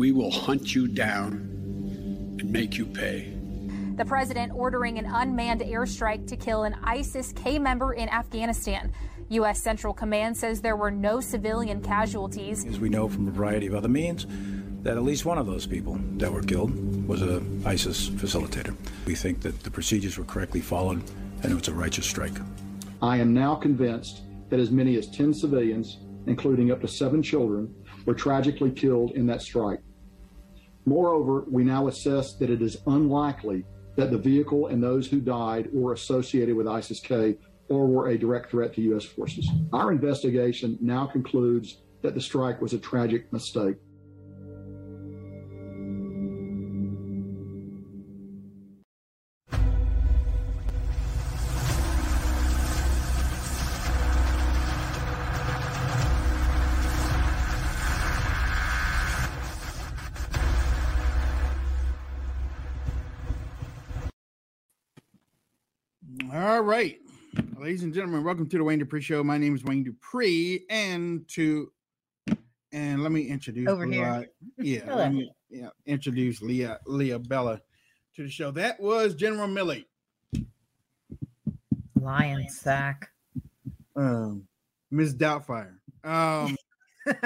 We will hunt you down and make you pay. The president ordering an unmanned airstrike to kill an ISIS K member in Afghanistan. U.S. Central Command says there were no civilian casualties. As we know from a variety of other means, that at least one of those people that were killed was a ISIS facilitator. We think that the procedures were correctly followed and it was a righteous strike. I am now convinced that as many as 10 civilians, including up to seven children, were tragically killed in that strike. Moreover, we now assess that it is unlikely that the vehicle and those who died were associated with ISIS K or were a direct threat to U.S. forces. Our investigation now concludes that the strike was a tragic mistake. Ladies and gentlemen, welcome to the Wayne Dupree Show. My name is Wayne Dupree, and to and let me introduce Over Leah- here. Yeah, let me yeah, introduce Leah Leah Bella to the show. That was General Milley. Lion sack. Um, Ms. Doubtfire. Um, That's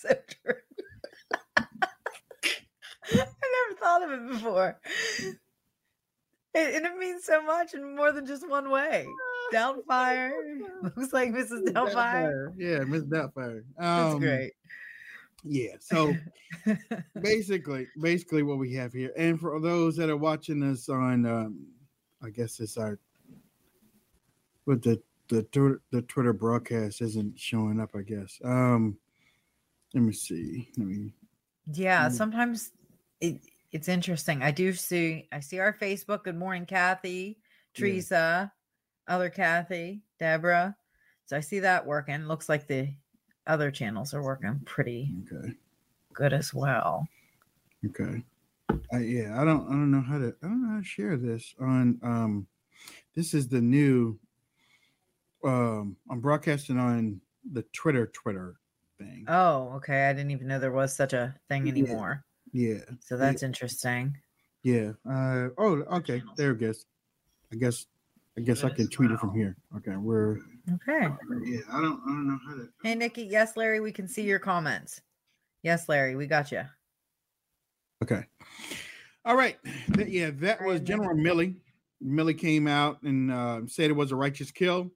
so true. I never thought of it before. It, and it means so much in more than just one way. Downfire. Looks like Mrs. Downfire. Yeah, Ms. Doubtfire. That's Um, great. Yeah. So basically, basically what we have here, and for those that are watching us on, um, I guess it's our, but the the Twitter, the Twitter broadcast isn't showing up. I guess. Um, let me see. Let me. Yeah, Mm. sometimes it, it's interesting. I do see I see our Facebook. Good morning, Kathy, Teresa, other Kathy, Deborah. So I see that working. Looks like the other channels are working pretty Okay. good as well. Okay. I, yeah, I don't. I don't know how to. I don't know how to share this on. Um, this is the new. Um, I'm broadcasting on the Twitter Twitter thing. Oh, okay. I didn't even know there was such a thing Yeah. anymore. Yeah. So that's interesting. Yeah. Uh, oh, okay. There it goes. I guess. I guess I can tweet it from here. Okay. We're. Okay. Yeah. I don't. I don't know how to. Hey, Nikki. Yes, Larry. We can see your comments. Yes, Larry. We got you. Okay. All right. Yeah, that was General Milley. Milley came out and uh, said it was a righteous kill.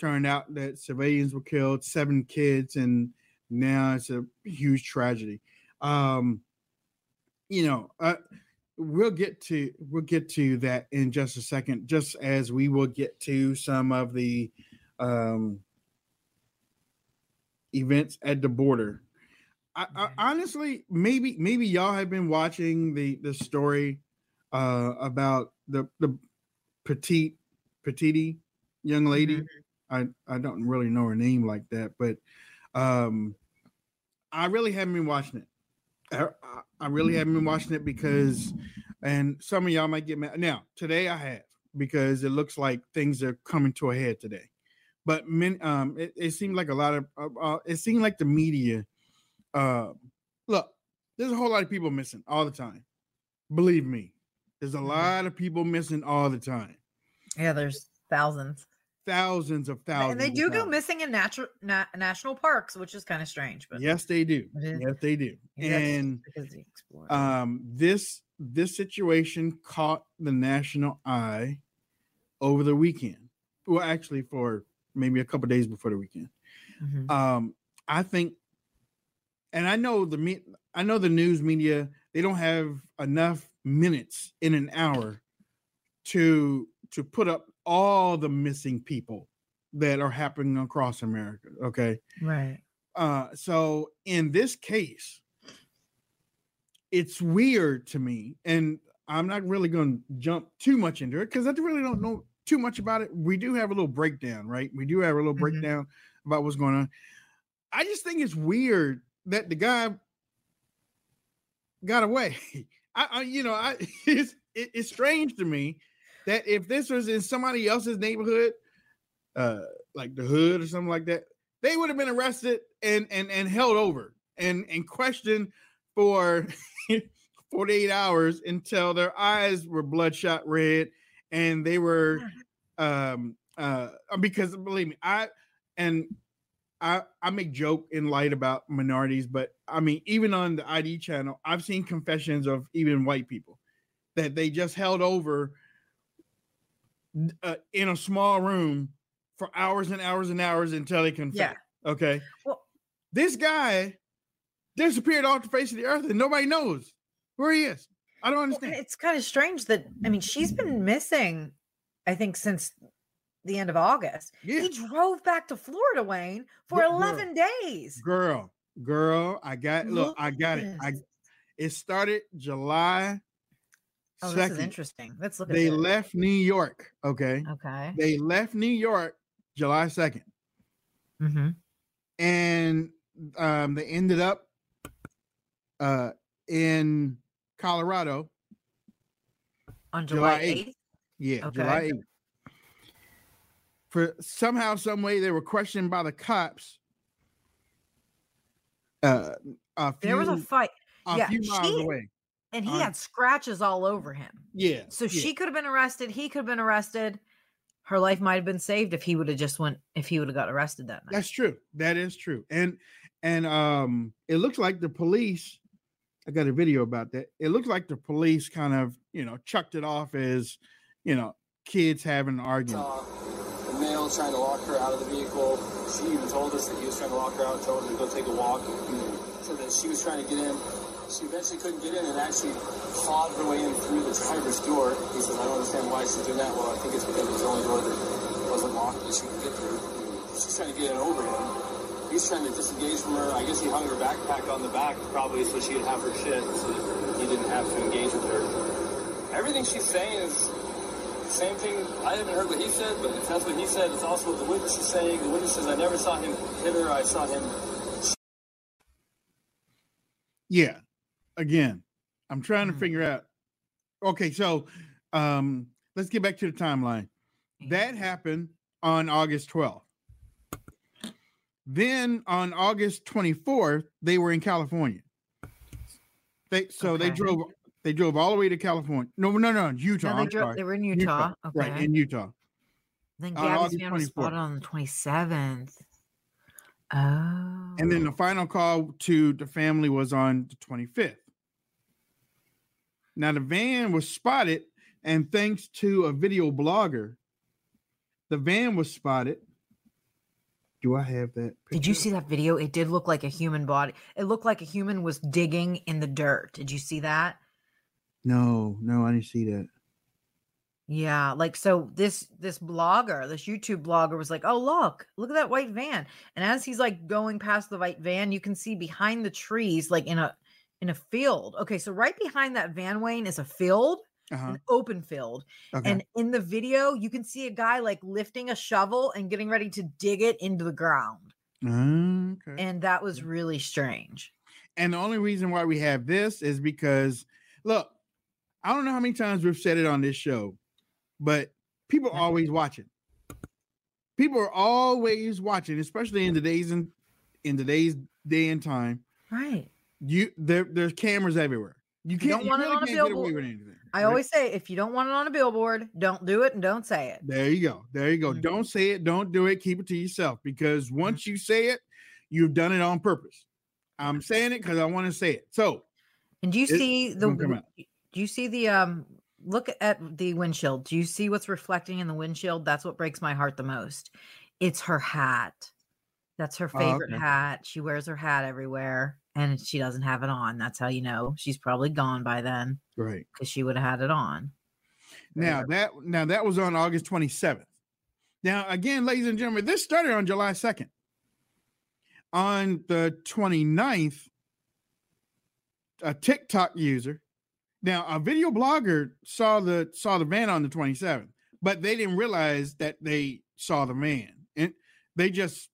Turned out that civilians were killed, seven kids, and now it's a huge tragedy. Um, you know, uh, we'll get to we'll get to that in just a second, just as we will get to some of the um, events at the border. I, I honestly, maybe maybe y'all have been watching the the story uh, about the the petite petite young lady. I I don't really know her name like that, but um, I really haven't been watching it. I, really haven't been watching it because, and some of y'all might get mad. Now today I have because it looks like things are coming to a head today. But men, um, it, it seemed like a lot of uh, uh, it seemed like the media uh, look, there's a whole lot of people missing all the time. Believe me, there's a lot of people missing all the time. Yeah, there's thousands. Thousands of thousands. and they do go missing in natural na- national parks, which is kind of strange. But Yes, they do. Yes, they do. And because they explore. um, this this situation caught the national eye over the weekend. Well, actually, for maybe a couple days before the weekend. Mhm. um i think and i know the me i know the news media they don't have enough minutes in an hour to to put up all the missing people that are happening across america okay? Right. uh so in this case it's weird to me and i'm not really going to jump too much into it because i really don't know too much about it. We do have a little breakdown right? We do have a little Mhm. breakdown about what's going on. I just think it's weird that the guy got away. I, I you know i it's it, it's strange to me that if this was in somebody else's neighborhood uh like the hood or something like that they would have been arrested and and and held over and and questioned for 48 hours until their eyes were bloodshot red and they were um uh because believe me i and i i make joke in light about minorities but i mean even on the id channel i've seen confessions of even white people that they just held over uh, in a small room for hours and hours and hours until they confess Yeah. okay Well, this guy disappeared off the face of the earth and nobody knows where he is i don't understand it's kind of strange that I mean she's been missing, I think, since the end of August. yeah He drove back to Florida, Wayne, for Girl. 11 days. girl girl i got look, i got it i it started july Oh, this is interesting. Let's look they left new york okay Okay. they left new york july 2nd Mm-hmm. and um they ended up uh in colorado On July July 8th. 8th. Yeah, Okay. July 8th. For somehow, some way, they were questioned by the cops. Uh, few, There was a fight, a yeah, few miles she- away. And he On- had scratches all over him. Yeah. So yeah. she could have been arrested. He could have been arrested. Her life might have been saved if he would have just went. If he would have got arrested that night. That's true. That is true. And and um, it looks like the police. I got a video about that. It looks like the police kind of you know chucked it off as you know kids having an argument. saw a male trying to lock her out of the vehicle. She even told us that he was trying to lock her out, told her to go take a walk, so that she was trying to get in. She eventually couldn't get in and actually clawed her way in through the driver's door. He says, I don't understand why she's doing that. Well, I think it's because it's the only door that wasn't locked that she could get through. She's trying to get in over him. He's trying to disengage from her. I guess he hung her backpack on the back probably so she would have her shit so that he didn't have to engage with her. Everything she's saying is same thing. I haven't heard what he said, but if that's what he said, it's also what the witness is saying. The witness says, I never saw him hit her. I saw him. Yeah. Again, I'm trying to Mhm. figure out. Okay, so um let's get back to the timeline. That happened on August 12th. Then on August 24th, they were in California. They so they drove they drove all the way to California. No, no, no, Utah. No, they, drove, they were in Utah. Okay. Right, in Utah. then Gabby's van was spotted on the 27th. Oh. And then the final call to the family was on the 25th. Now the van was spotted, and thanks to a video blogger, the van was spotted. Do I have that? Did you see that video? It did look like a human body. It looked like a human was digging in the dirt. Did you see that? No, no, I didn't see that. Yeah, like so this this blogger, this YouTube blogger was like, "Oh, look. Look at that white van." And as he's like going past the white van, you can see behind the trees like in a in a field. Okay, so right behind that van Wayne is a field, Uh-huh. an open field. Okay. And in the video, you can see a guy like lifting a shovel and getting ready to dig it into the ground. Uh, okay. And that was really strange. And the only reason why we have this is because, look, I don't know how many times we've said it on this show, but people are always watching. People are always watching, especially in today's in, in today's day and time. Right. You there, there's cameras everywhere. You you can't. don't You, want it on a can't get away billboard-. I right? always say if you don't want it on a billboard, don't do it and don't say it. There you go. There you go. Mhm. Don't say it. Don't do it. Keep it to yourself because Mm-hmm. once you say it, you've done it on purpose. I'm saying it because I want to say it. So And do you see the gonna come w- do you see the um look at the windshield? Do you see what's reflecting in the windshield? That's what breaks my heart the most. It's her hat. That's her Oh, favorite okay. hat. She wears her hat everywhere and she doesn't have it on. That's how you know she's probably gone by then right. because she would have had it on. Now that now that was on August 27th. Now again, ladies and gentlemen, this started on July 2nd. On the 29th, a TikTok user. Now, a video blogger saw the saw the van on the 27th, but they didn't realize that they saw the van. And they just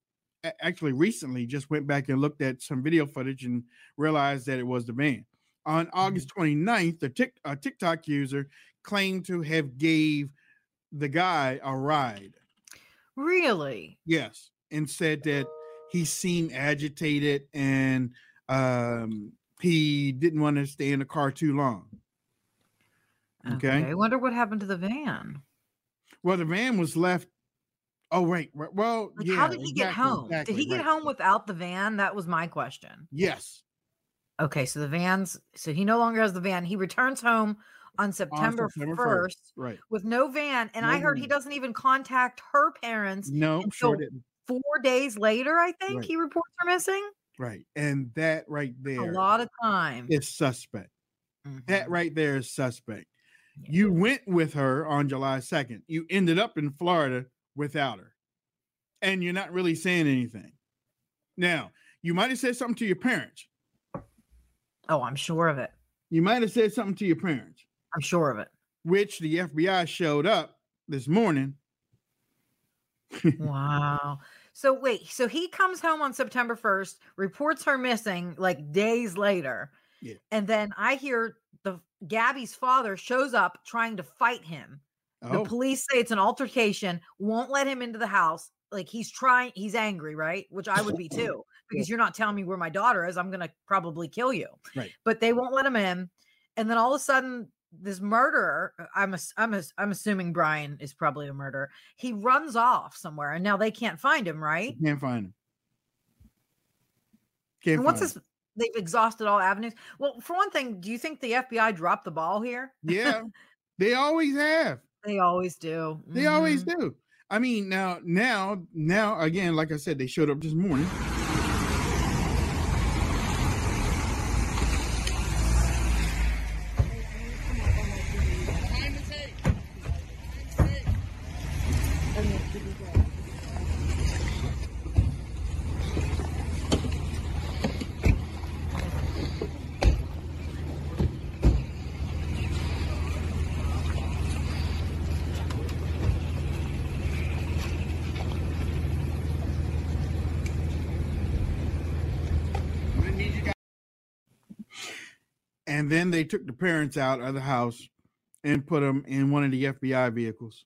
actually recently just went back and looked at some video footage and realized that it was the van. On August 29th, the Tik, a TikTok user claimed to have gave the guy a ride. Really? Yes, and said that he seemed agitated and um, he didn't want to stay in the car too long. Okay. I wonder what happened to the van. Well, the van was left. Oh, right. right. Well, Like, yeah. how did he get home? exactly, did he get right. home without the van? That was my question. Yes. Okay, so the van's so he no longer has the van. He returns home on September September 1st 1st, right. with no van. And No I heard he doesn't even contact her parents. No, until sure didn't. Four days later, I think Right. he reports her missing. Right. And that right there A lot of time. is suspect. That Mhm. right there is suspect. Yeah. You went with her on July 2nd. You ended up in Florida without her. And you're not really saying anything. Now, you might have said something to your parents. Oh, I'm sure of it. You might have said something to your parents, I'm sure of it. which the FBI showed up this morning. Wow. So wait, so he comes home on September 1st, reports her missing like days later. Yeah. And then I hear the Gabby's father shows up trying to fight him. The Oh, police say it's an altercation, won't let him into the house. Like he's trying, he's angry, right? Which I would be too, because you're not telling me where my daughter is. I'm gonna probably kill you. Right. But they won't let him in. And then all of a sudden, this murderer, uh, I'm ass- I'm ass- I'm assuming Brian is probably a murderer. He runs off somewhere, and now they can't find him, right? can't find him. Can't And once this, they've exhausted all avenues. Well, for one thing, do you think the FBI dropped the ball here? Yeah, they always have. They always do. They always Mhm. do. I mean, now, now, now, again, like I said, they showed up this morning. And then they took the parents out of the house and put them in one of the FBI vehicles.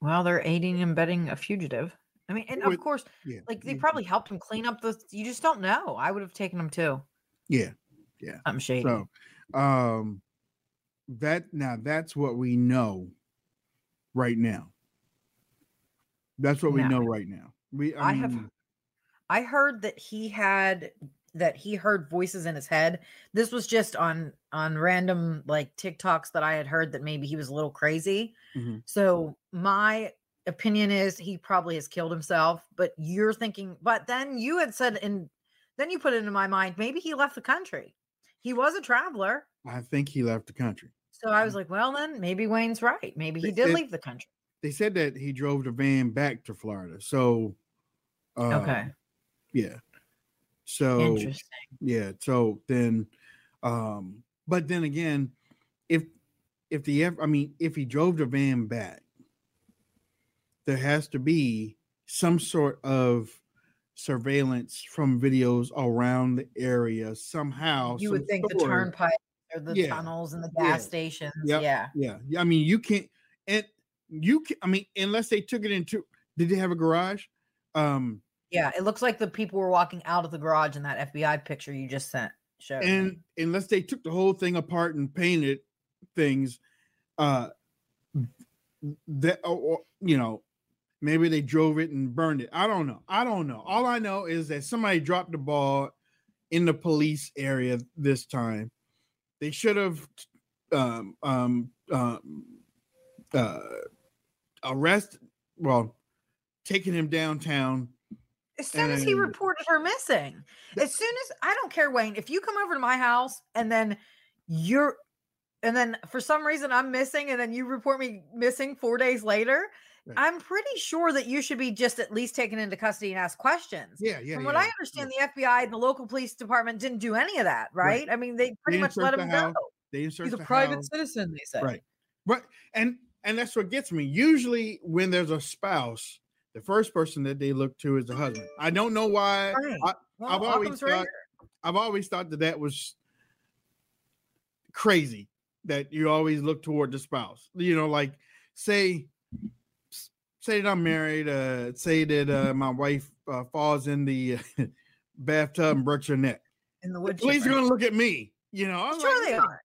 Well, they're aiding and abetting a fugitive. I mean, and of course, Yeah. like they probably helped him clean up the. You just don't know. I would have taken him too. Yeah. Yeah. I'm shady. So, um, that now that's what we know right now. That's what we Now- know right now. We, I, I have- I heard that he had that he heard voices in his head. This was just on on random like TikToks that I had heard that maybe he was a little crazy. Mhm. So my opinion is he probably has killed himself, but you're thinking but then you had said and then you put it into my mind maybe he left the country. He was a traveler. I think he left the country. So I was like, well then maybe Wayne's right. Maybe he did it- leave the country. They said that he drove the van back to Florida. So, uh, Okay. yeah. So Interesting. yeah so then um but then again if if the F- i mean if he drove the van back there has to be some sort of surveillance from videos around the area somehow You would think the turnpike or the Yeah. tunnels and the Yeah. gas stations. Yep. Yeah. yeah yeah, i mean you can't and you can i mean unless they took it into did they have a garage um Yeah, it looks like the people were walking out of the garage in that FBI picture you just sent. Showed and unless they took the whole thing apart and painted things uh that or, or, you know maybe they drove it and burned it. I don't know. I don't know. All i know is that somebody dropped the ball in the police area this time. They should have um um um uh arrested well taken him downtown as soon as he reported her missing, as soon as I don't care, Wayne, if you come over to my house and then you're and then for some reason I'm missing and then you report me missing four days later, Right. I'm pretty sure that you should be just at least taken into custody and asked questions. yeah yeah From yeah, what I yeah. understand, the FBI and the local police department didn't do any of that, right? Right. I mean, they pretty didn't much let him the go. they didn't He's a the private house. citizen, they said. Right. Right. And and that's what gets me. Usually when there's a spouse, the first person that they look to is the husband. I don't know why. Right. I, Well, I've always thought I've always thought that that was crazy that you always look toward the spouse. You know, like say say that I'm married, uh say that uh my wife uh, falls in the bathtub and breaks her neck. In the The wood police are going to look at me. You know, I'm Sure like, they are.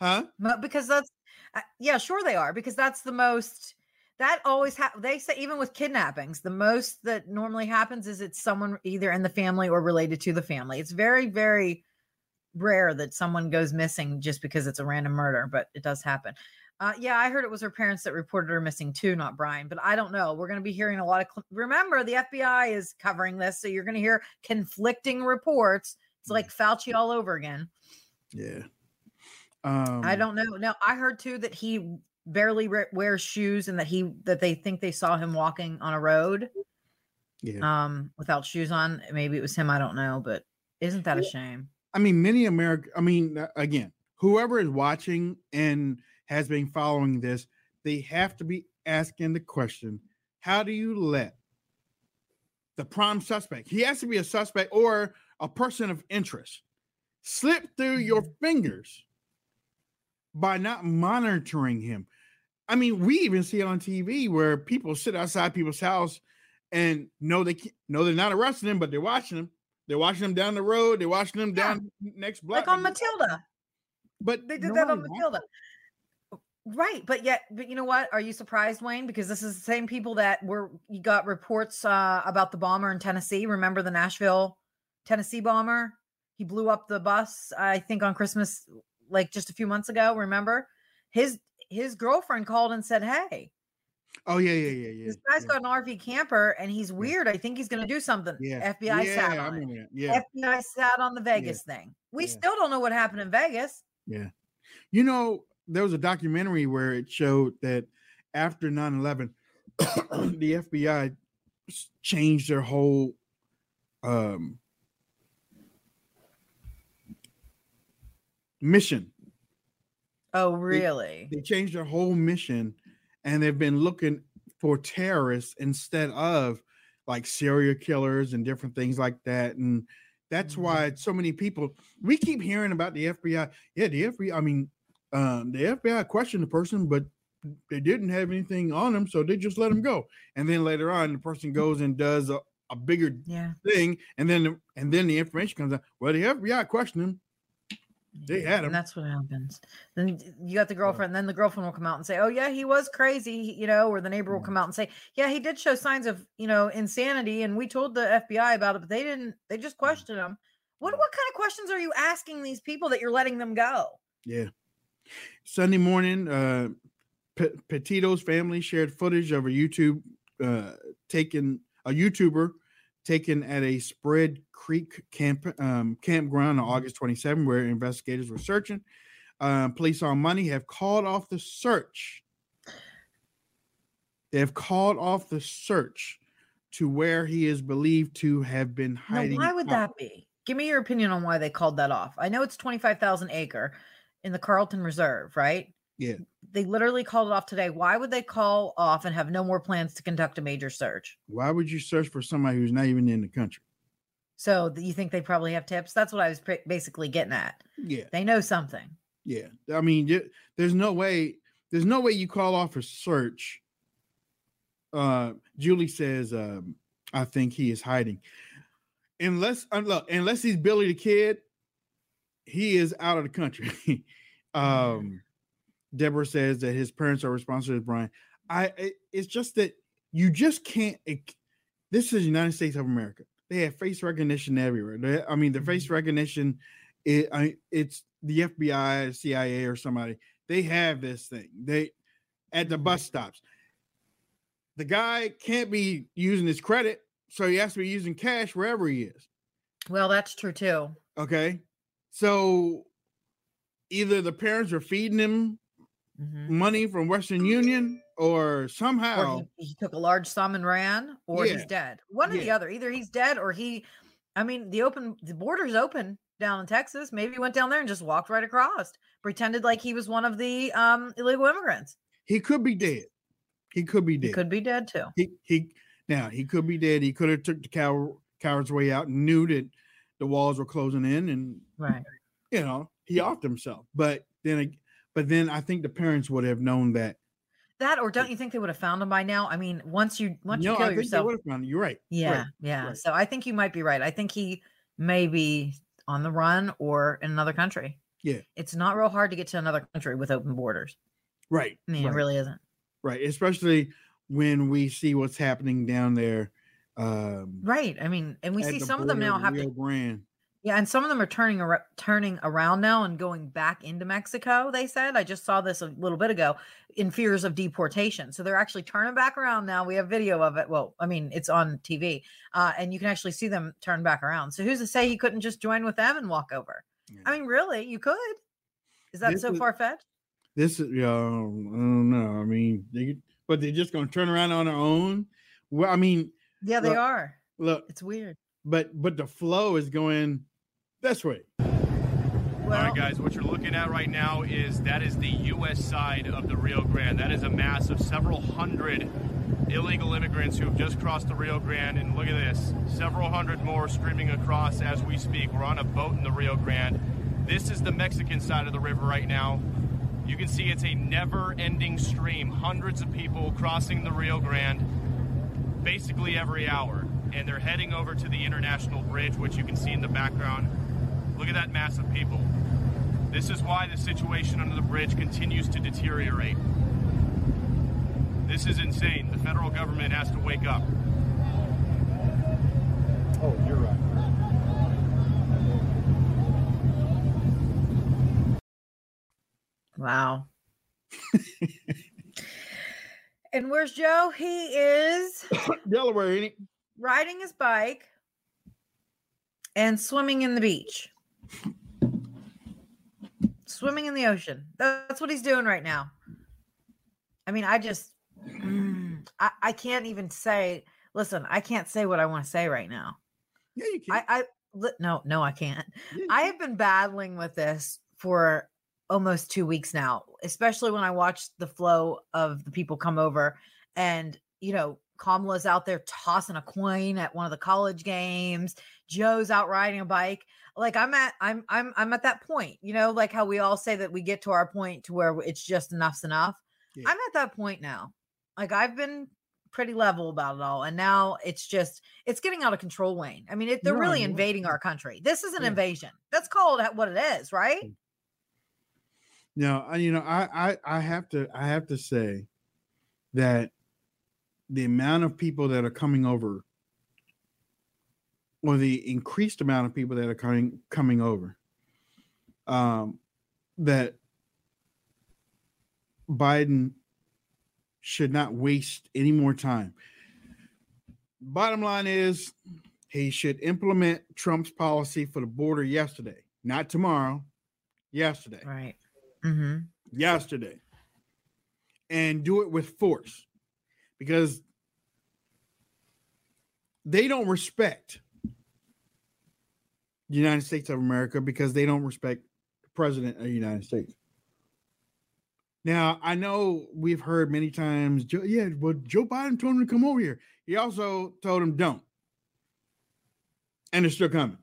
Huh? Because that's uh, yeah, sure they are because that's the most that always happens. They say even with kidnappings, the most that normally happens is it's someone either in the family or related to the family. It's very very rare that someone goes missing just because it's a random murder, but it does happen. Uh, yeah, I heard it was her parents that reported her missing too, not Brian. But I don't know. We're going to be hearing a lot of. Cl- Remember, the FBI is covering this, so you're going to hear conflicting reports. It's like Fauci all over again. Yeah. Um, I don't know. No, I heard too that he barely re- wears shoes and that he that they think they saw him walking on a road Yeah. um without shoes on. Maybe it was him, I don't know, but isn't that a shame? I mean, many American. I mean, uh, again, whoever is watching and has been following this, they have to be asking the question: How do you let the prime suspect? He has to be a suspect or a person of interest slip through your fingers by not monitoring him. I mean, we even see it on TV where people sit outside people's house and know they can't, know they're not arresting them, but they're watching them. They're watching them down the road. They're watching them Yeah. down next block. Like on Matilda. But They did that on Matilda. Right, but yet, but you know what? Are you surprised, Wayne? Because this is the same people that were you got reports uh, about the bomber in Tennessee. Remember the Nashville, Tennessee bomber? He blew up the bus, I think, on Christmas, like just a few months ago. Remember, his his girlfriend called and said, "Hey, Oh yeah, yeah, yeah, yeah. this guy's yeah. got an RV camper and he's weird. I think he's going to do something." Yeah, FBI yeah, sat I on it. remember. Yeah, FBI sat on the Vegas thing. We Yeah. still don't know what happened in Vegas. yeah. You know, there was a documentary where it showed that after 9-11, the FBI changed their whole um mission. Oh, really? They changed their whole mission and they've been looking for terrorists instead of like serial killers and different things like that. And that's why so many people we keep hearing about the FBI. Yeah, the FBI, I mean, um, the FBI questioned the person, but they didn't have anything on them, so they just let them go. And then later on, the person goes and does a, a bigger Yeah. thing, and then the, and then the information comes out. Well, the FBI questioned him. They had him. And that's what happens. Then you got the girlfriend, then the girlfriend will come out and say, Oh, yeah, he was crazy, you know, or the neighbor will come out and say, Yeah, he did show signs of, you know, insanity. And we told the FBI about it, but they didn't, they just questioned him. What what kind of questions are you asking these people that you're letting them go? Yeah. Sunday morning, uh, P- Petito's family shared footage of a YouTube uh, taken a YouTuber taken at a Spread Creek camp um, campground on August 27, where investigators were searching. Um, police on Monday have called off the search. They have called off the search to where he is believed to have been Now, hiding. why would out. that be? Give me your opinion on why they called that off. I know it's 25,000 acre in the Carlton Reserve, right? Yeah. They literally called it off today. Why would they call off and have no more plans to conduct a major search? Why would you search for somebody who's not even in the country? So you think they probably have tips? That's what I was basically getting at. Yeah. They know something. Yeah, I mean, there's no way. There's no way you call off a search. Uh, Julie says, um, "I think he is hiding." Unless, uh, look, unless he's Billy the Kid, he is out of the country. um, Deborah says that his parents are responsible. to Brian, I. it- It's just that you just can't. Eh, it- this is the United States of America. They have face recognition everywhere. They- I mean, the face mm-hmm. recognition. It, I, it's the FBI, CIA, or somebody. They have this thing. They at the bus stops. The guy can't be using his credit, so he has to be using cash wherever he is. Well, that's true too. Okay, so either the parents are feeding him Mhm. money from Western Union, or Or somehow he, he took a large sum and ran, or he's dead. One or the other. Either he's dead or he. I mean, the open the border's open down in Texas. Maybe he went down there and just walked right across, pretended like he was one of the um illegal immigrants. he could be dead. He could be He dead. could be dead too. he he now he could be dead. He could have took the cow coward's way out and knew that the walls were closing in, and Right. you know he offed himself. But then, but then I think the parents would have known that That or don't you think they would have found him by now? I mean, once you once no, you kill I think yourself, they would have found him. You're right. yeah, Right. yeah. right. So I think you might be right. I think he may be on the run or in another country. Yeah. It's not real hard to get to another country with open borders. Right. I mean, right. it really isn't. Right. Especially when we see what's happening down there. Um, Right. I mean, and we see some of them now have to Grande. Yeah, and some of them are turning ar- turning around now and going back into Mexico. They said I just saw this a little bit ago in fears of deportation. So they're actually turning back around now. We have video of it. Well, I mean, it's on TV, uh, and you can actually see them turn back around. So who's to say he couldn't just join with them and walk over? I mean, really, you could. Is that This so far fetched? This is, yeah, I don't know. I mean, they, but they're just going to turn around on their own. Well, I mean, Yeah, they Look, are. look, It's weird. but but the flow is going this way. Well, All right, guys, what you're looking at right now is that is the U.S. side of the Rio Grande. That is a mass of several hundred illegal immigrants who have just crossed the Rio Grande. And look at this several hundred more streaming across as we speak. We're on a boat in the Rio Grande. This is the Mexican side of the river right now. You can see it's a never ending stream. Hundreds of people crossing the Rio Grande basically every hour. And they're heading over to the International Bridge, which you can see in the background. Look at that mass of people. This is why the situation under the bridge continues to deteriorate. This is insane. The federal government has to wake up. Oh, you're right. wow. and where's Joe? He is. Delaware, ain't it? riding his bike and swimming in the beach. Swimming in the ocean. That's what he's doing right now. I mean, I just mm, I, I can't even say listen, I can't say what I want to say right now. Yeah, you can. I, I no, no, I can't. Yeah, I have been battling with this for almost two weeks now, especially when I watch the flow of the people come over and, you know, Kamala's out there tossing a coin at one of the college games. Joe's out riding a bike. Like I'm at, I'm, I'm, I'm at that point, you know, like how we all say that we get to our point to where it's just enough's enough. Yeah. I'm at that point now. Like I've been pretty level about it all. And now it's just, it's getting out of control, Wayne. I mean, it, they're No, really invading our country. This is an Yeah. invasion. That's called what it is, right? Mm. Now, I- you know, I, I I have to I have to say that the amount of people that are coming over, or the increased amount of people that are coming coming over, um, that Biden should not waste any more time. Bottom line is, he should implement Trump's policy for the border yesterday, not tomorrow. Yesterday Right. Mm-hmm. yesterday and do it with force because they don't respect United States of America because they don't respect the president of the United States. Now, I know we've heard many times, Joe, yeah, well, Joe Biden told him to come over here. He also told him don't. And they're still coming.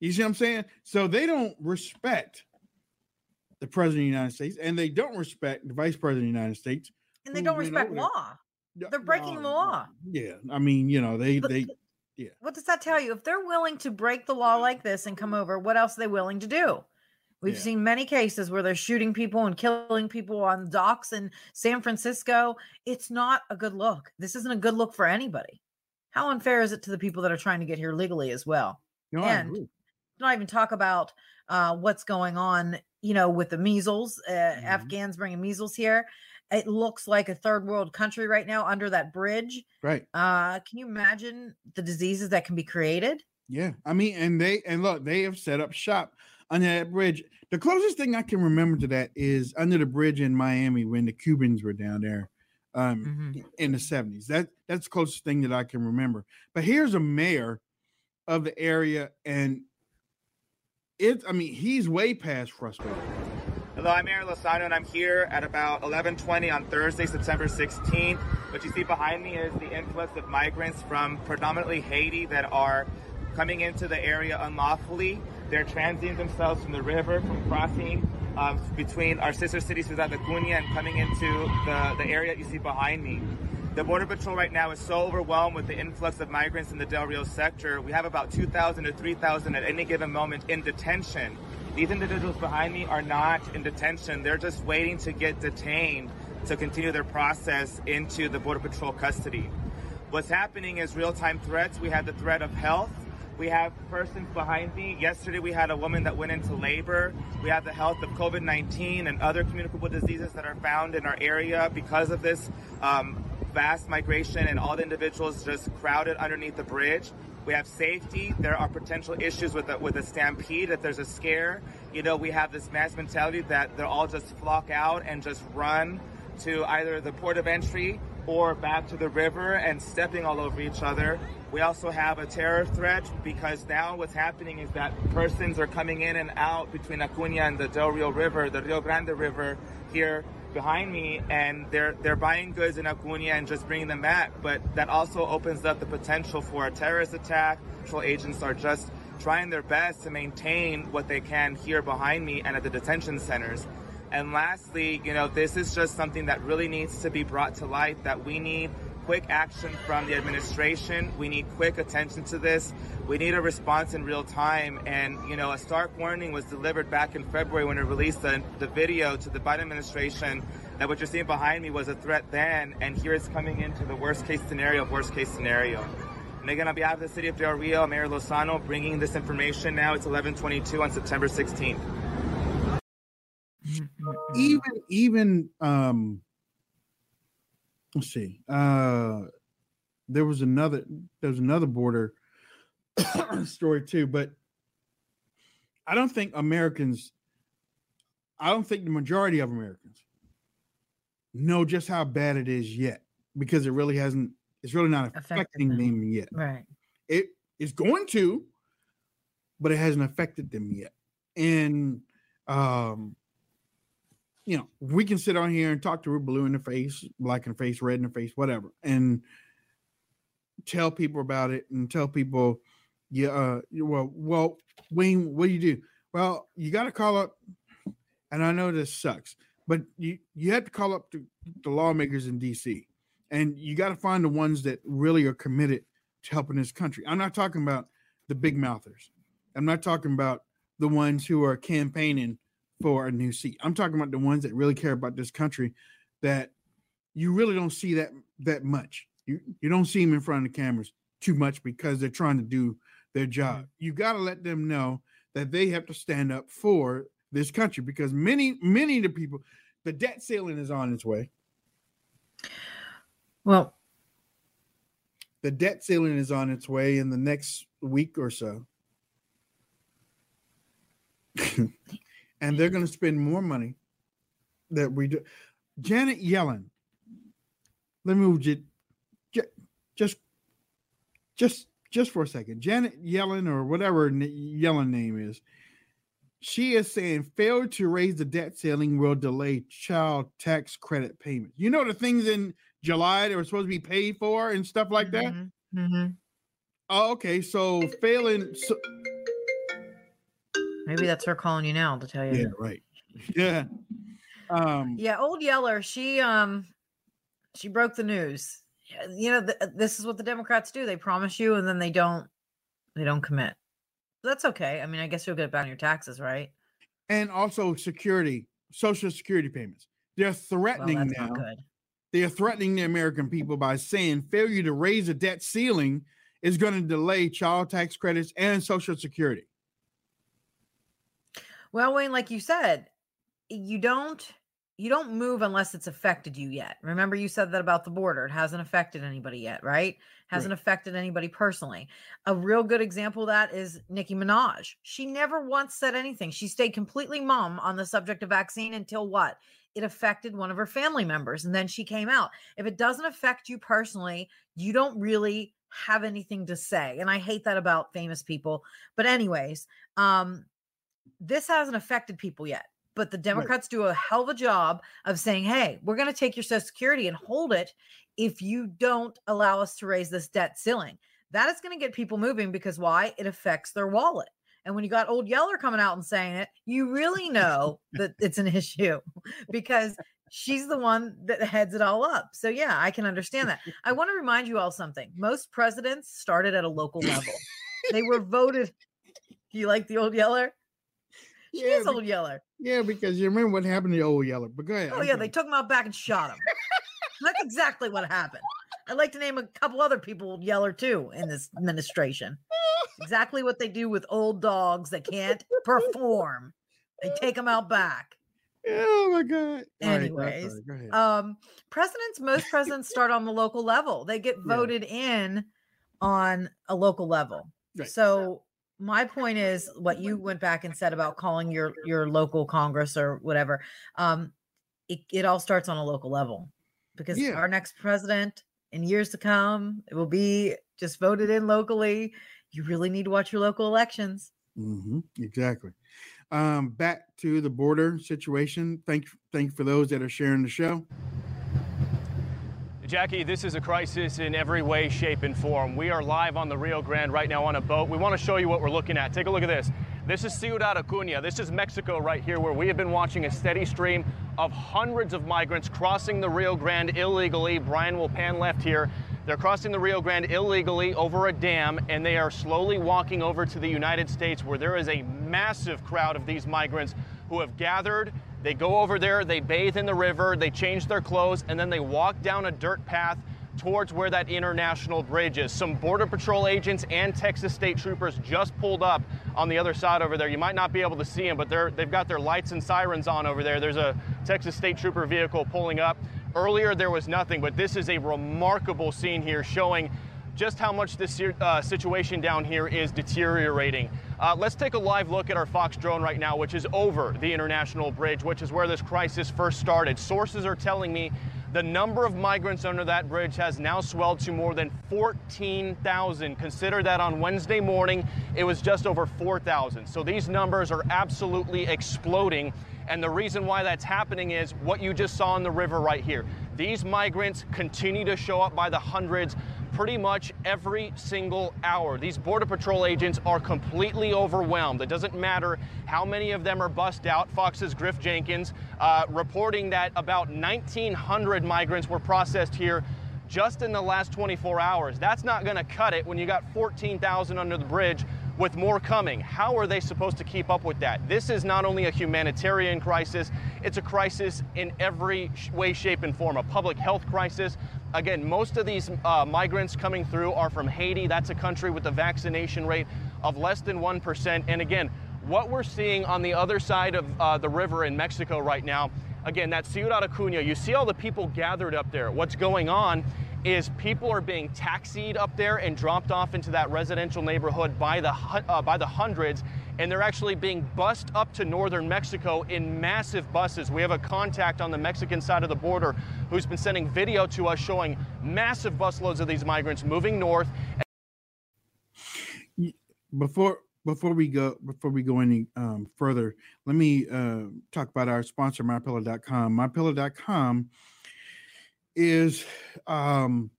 You see what I'm saying? So they don't respect the president of the United States, and they don't respect the vice president of the United States. And they don't respect law. They're breaking the law. Yeah, I mean, you know, they But they What does that tell you? If they're willing to break the law like this and come over, what else are they willing to do? We've Yeah. seen many cases where they're shooting people and killing people on docks in San Francisco. It's not a good look. This isn't a good look for anybody. How unfair is it to the people that are trying to get here legally as well? no, and- not even talk about uh, what's going on, you know, with the measles. Uh, Mm-hmm. Afghans bringing measles here. It looks like a third world country right now under that bridge. right. Uh, can you imagine the diseases that can be created? Yeah, I mean, and they and look, they have set up shop under that bridge. The closest thing I can remember to that is under the bridge in Miami when the Cubans were down there um, Mhm. in the 70s. That that's the closest thing that I can remember. But here's a mayor of the area, and it's, I mean, he's way past frustrated. Hello, I'm Aaron Lozano, and I'm here at about 11:20 on Thursday, September 16th. What you see behind me is the influx of migrants from predominantly Haiti that are coming into the area unlawfully. They're transiting themselves from the river, from crossing um, between our sister cities, Ciudad Acuña, and coming into the, the area you see behind me. The Border Patrol right now is so overwhelmed with the influx of migrants in the Del Rio sector. We have about 2,000 to 3,000 at any given moment in detention. These individuals behind me are not in detention. They're just waiting to get detained to continue their process into the Border Patrol custody. What's happening is real time threats. We have the threat of health. We have persons behind me. Yesterday, we had a woman that went into labor. We have the health of COVID 19 and other communicable diseases that are found in our area because of this um, vast migration and all the individuals just crowded underneath the bridge. We have safety. There are potential issues with a, with a stampede. If there's a scare, you know, we have this mass mentality that they'll all just flock out and just run to either the port of entry or back to the river and stepping all over each other. We also have a terror threat because now what's happening is that persons are coming in and out between Acuña and the Del Rio River, the Rio Grande River here behind me, and they're they're buying goods in Acuña and just bringing them back. But that also opens up the potential for a terrorist attack. Patrol agents are just trying their best to maintain what they can here behind me and at the detention centers. And lastly, you know, this is just something that really needs to be brought to light that we need quick action from the administration. We need quick attention to this. We need a response in real time. And, you know, a stark warning was delivered back in February when it released the, the video to the Biden administration that what you're seeing behind me was a threat then. And here it's coming into the worst case scenario of worst case scenario. And again, on behalf of the city of Del Rio, Mayor Lozano bringing this information now. It's 1122 on September 16th even even um let's see uh there was another there's another border story too but i don't think americans i don't think the majority of americans know just how bad it is yet because it really hasn't it's really not affecting them. them yet. Right. It is going to but it hasn't affected them yet. And um you know, we can sit on here and talk to her blue in the face, black in the face, red in the face, whatever, and tell people about it and tell people, yeah, uh, well, well, Wayne, what do you do? Well, you got to call up, and I know this sucks, but you you have to call up to the lawmakers in D.C. and you got to find the ones that really are committed to helping this country. I'm not talking about the big mouthers. I'm not talking about the ones who are campaigning for a new seat. I'm talking about the ones that really care about this country that you really don't see that that much. You you don't see them in front of the cameras too much because they're trying to do their job. Mm-hmm. You got to let them know that they have to stand up for this country because many many of the people the debt ceiling is on its way. Well, the debt ceiling is on its way in the next week or so. and they're going to spend more money that we do. Janet Yellen, let me move just just just just for a second. Janet Yellen or whatever Yellen name is, she is saying failure to raise the debt ceiling will delay child tax credit payments. You know the things in July that were supposed to be paid for and stuff like that. Mm-hmm. Mm-hmm. Oh, okay, so failing. So, Maybe that's her calling you now to tell you. Yeah, right. Yeah. Um Yeah, old Yeller, she um she broke the news. You know, th- this is what the Democrats do. They promise you and then they don't they don't commit. that's okay. I mean, I guess you'll get it back on your taxes, right? And also security, social security payments. They're threatening well, now. They are threatening the American people by saying failure to raise the debt ceiling is going to delay child tax credits and social security. Well, Wayne, like you said, you don't you don't move unless it's affected you yet. Remember you said that about the border. It hasn't affected anybody yet, right? Hasn't right. affected anybody personally. A real good example of that is Nicki Minaj. She never once said anything. She stayed completely mum on the subject of vaccine until what? It affected one of her family members and then she came out. If it doesn't affect you personally, you don't really have anything to say. And I hate that about famous people. But anyways, um this hasn't affected people yet, but the Democrats right. do a hell of a job of saying, hey, we're going to take your Social Security and hold it if you don't allow us to raise this debt ceiling. That is going to get people moving because why? It affects their wallet. And when you got old Yeller coming out and saying it, you really know that it's an issue because she's the one that heads it all up. So yeah, I can understand that. I want to remind you all something. Most presidents started at a local level. they were voted. Do you like the old Yeller? She Yeah, is old Yeller. Yeah, because you remember what happened to old Yeller. But go ahead. Oh I'm yeah, they took him out back and shot him. That's exactly what happened. I'd like to name a couple other people Yeller too in this administration. Exactly what they do with old dogs that can't perform. They take them out back. Oh my god. All right, Anyways, go um, presidents, most presidents start on the local level. They get Yeah. voted in on a local level. Right. So my point is what you went back and said about calling your your local Congress or whatever. Um, it, it all starts on a local level because Yeah. our next president in years to come, it will be just voted in locally. You really need to watch your local elections. hmm exactly. Um, back to the border situation. Thank thank you for those that are sharing the show. Jackie, this is a crisis in every way, shape, and form. We are live on the Rio Grande right now on a boat. We want to show you what we're looking at. Take a look at this. This is Ciudad Acuña. This is Mexico right here, where we have been watching a steady stream of hundreds of migrants crossing the Rio Grande illegally. Brian will pan left here. They're crossing the Rio Grande illegally over a dam, and they are slowly walking over to the United States, where there is a massive crowd of these migrants who have gathered. They go over there, they bathe in the river, they change their clothes, and then they walk down a dirt path towards where that international bridge is. Some Border Patrol agents and Texas State Troopers just pulled up on the other side over there. You might not be able to see them, but they're, they've got their lights and sirens on over there. There's a Texas State Trooper vehicle pulling up. Earlier, there was nothing, but this is a remarkable scene here showing just how much this uh, situation down here is deteriorating. Uh, let's take a live look at our Fox drone right now, which is over the International Bridge, which is where this crisis first started. Sources are telling me the number of migrants under that bridge has now swelled to more than 14,000. Consider that on Wednesday morning, it was just over 4,000. So these numbers are absolutely exploding. And the reason why that's happening is what you just saw in the river right here. These migrants continue to show up by the hundreds pretty much every single hour. These Border Patrol agents are completely overwhelmed. It doesn't matter how many of them are bussed out. Fox's Griff Jenkins uh, reporting that about 1,900 migrants were processed here just in the last 24 hours. That's not going to cut it when you got 14,000 under the bridge with more coming. How are they supposed to keep up with that? This is not only a humanitarian crisis, it's a crisis in every way, shape, and form, a public health crisis. Again, most of these uh, migrants coming through are from Haiti. That's a country with a vaccination rate of less than 1%. And again, what we're seeing on the other side of uh, the river in Mexico right now, again, that Ciudad Acuña, you see all the people gathered up there. What's going on is people are being taxied up there and dropped off into that residential neighborhood by the uh, by the hundreds, and they're actually being bussed up to northern Mexico in massive buses. We have a contact on the Mexican side of the border who's been sending video to us showing massive busloads of these migrants moving north. before before we go before we go any um, further let me uh, talk about our sponsor mypillow.com mypillow.com is um,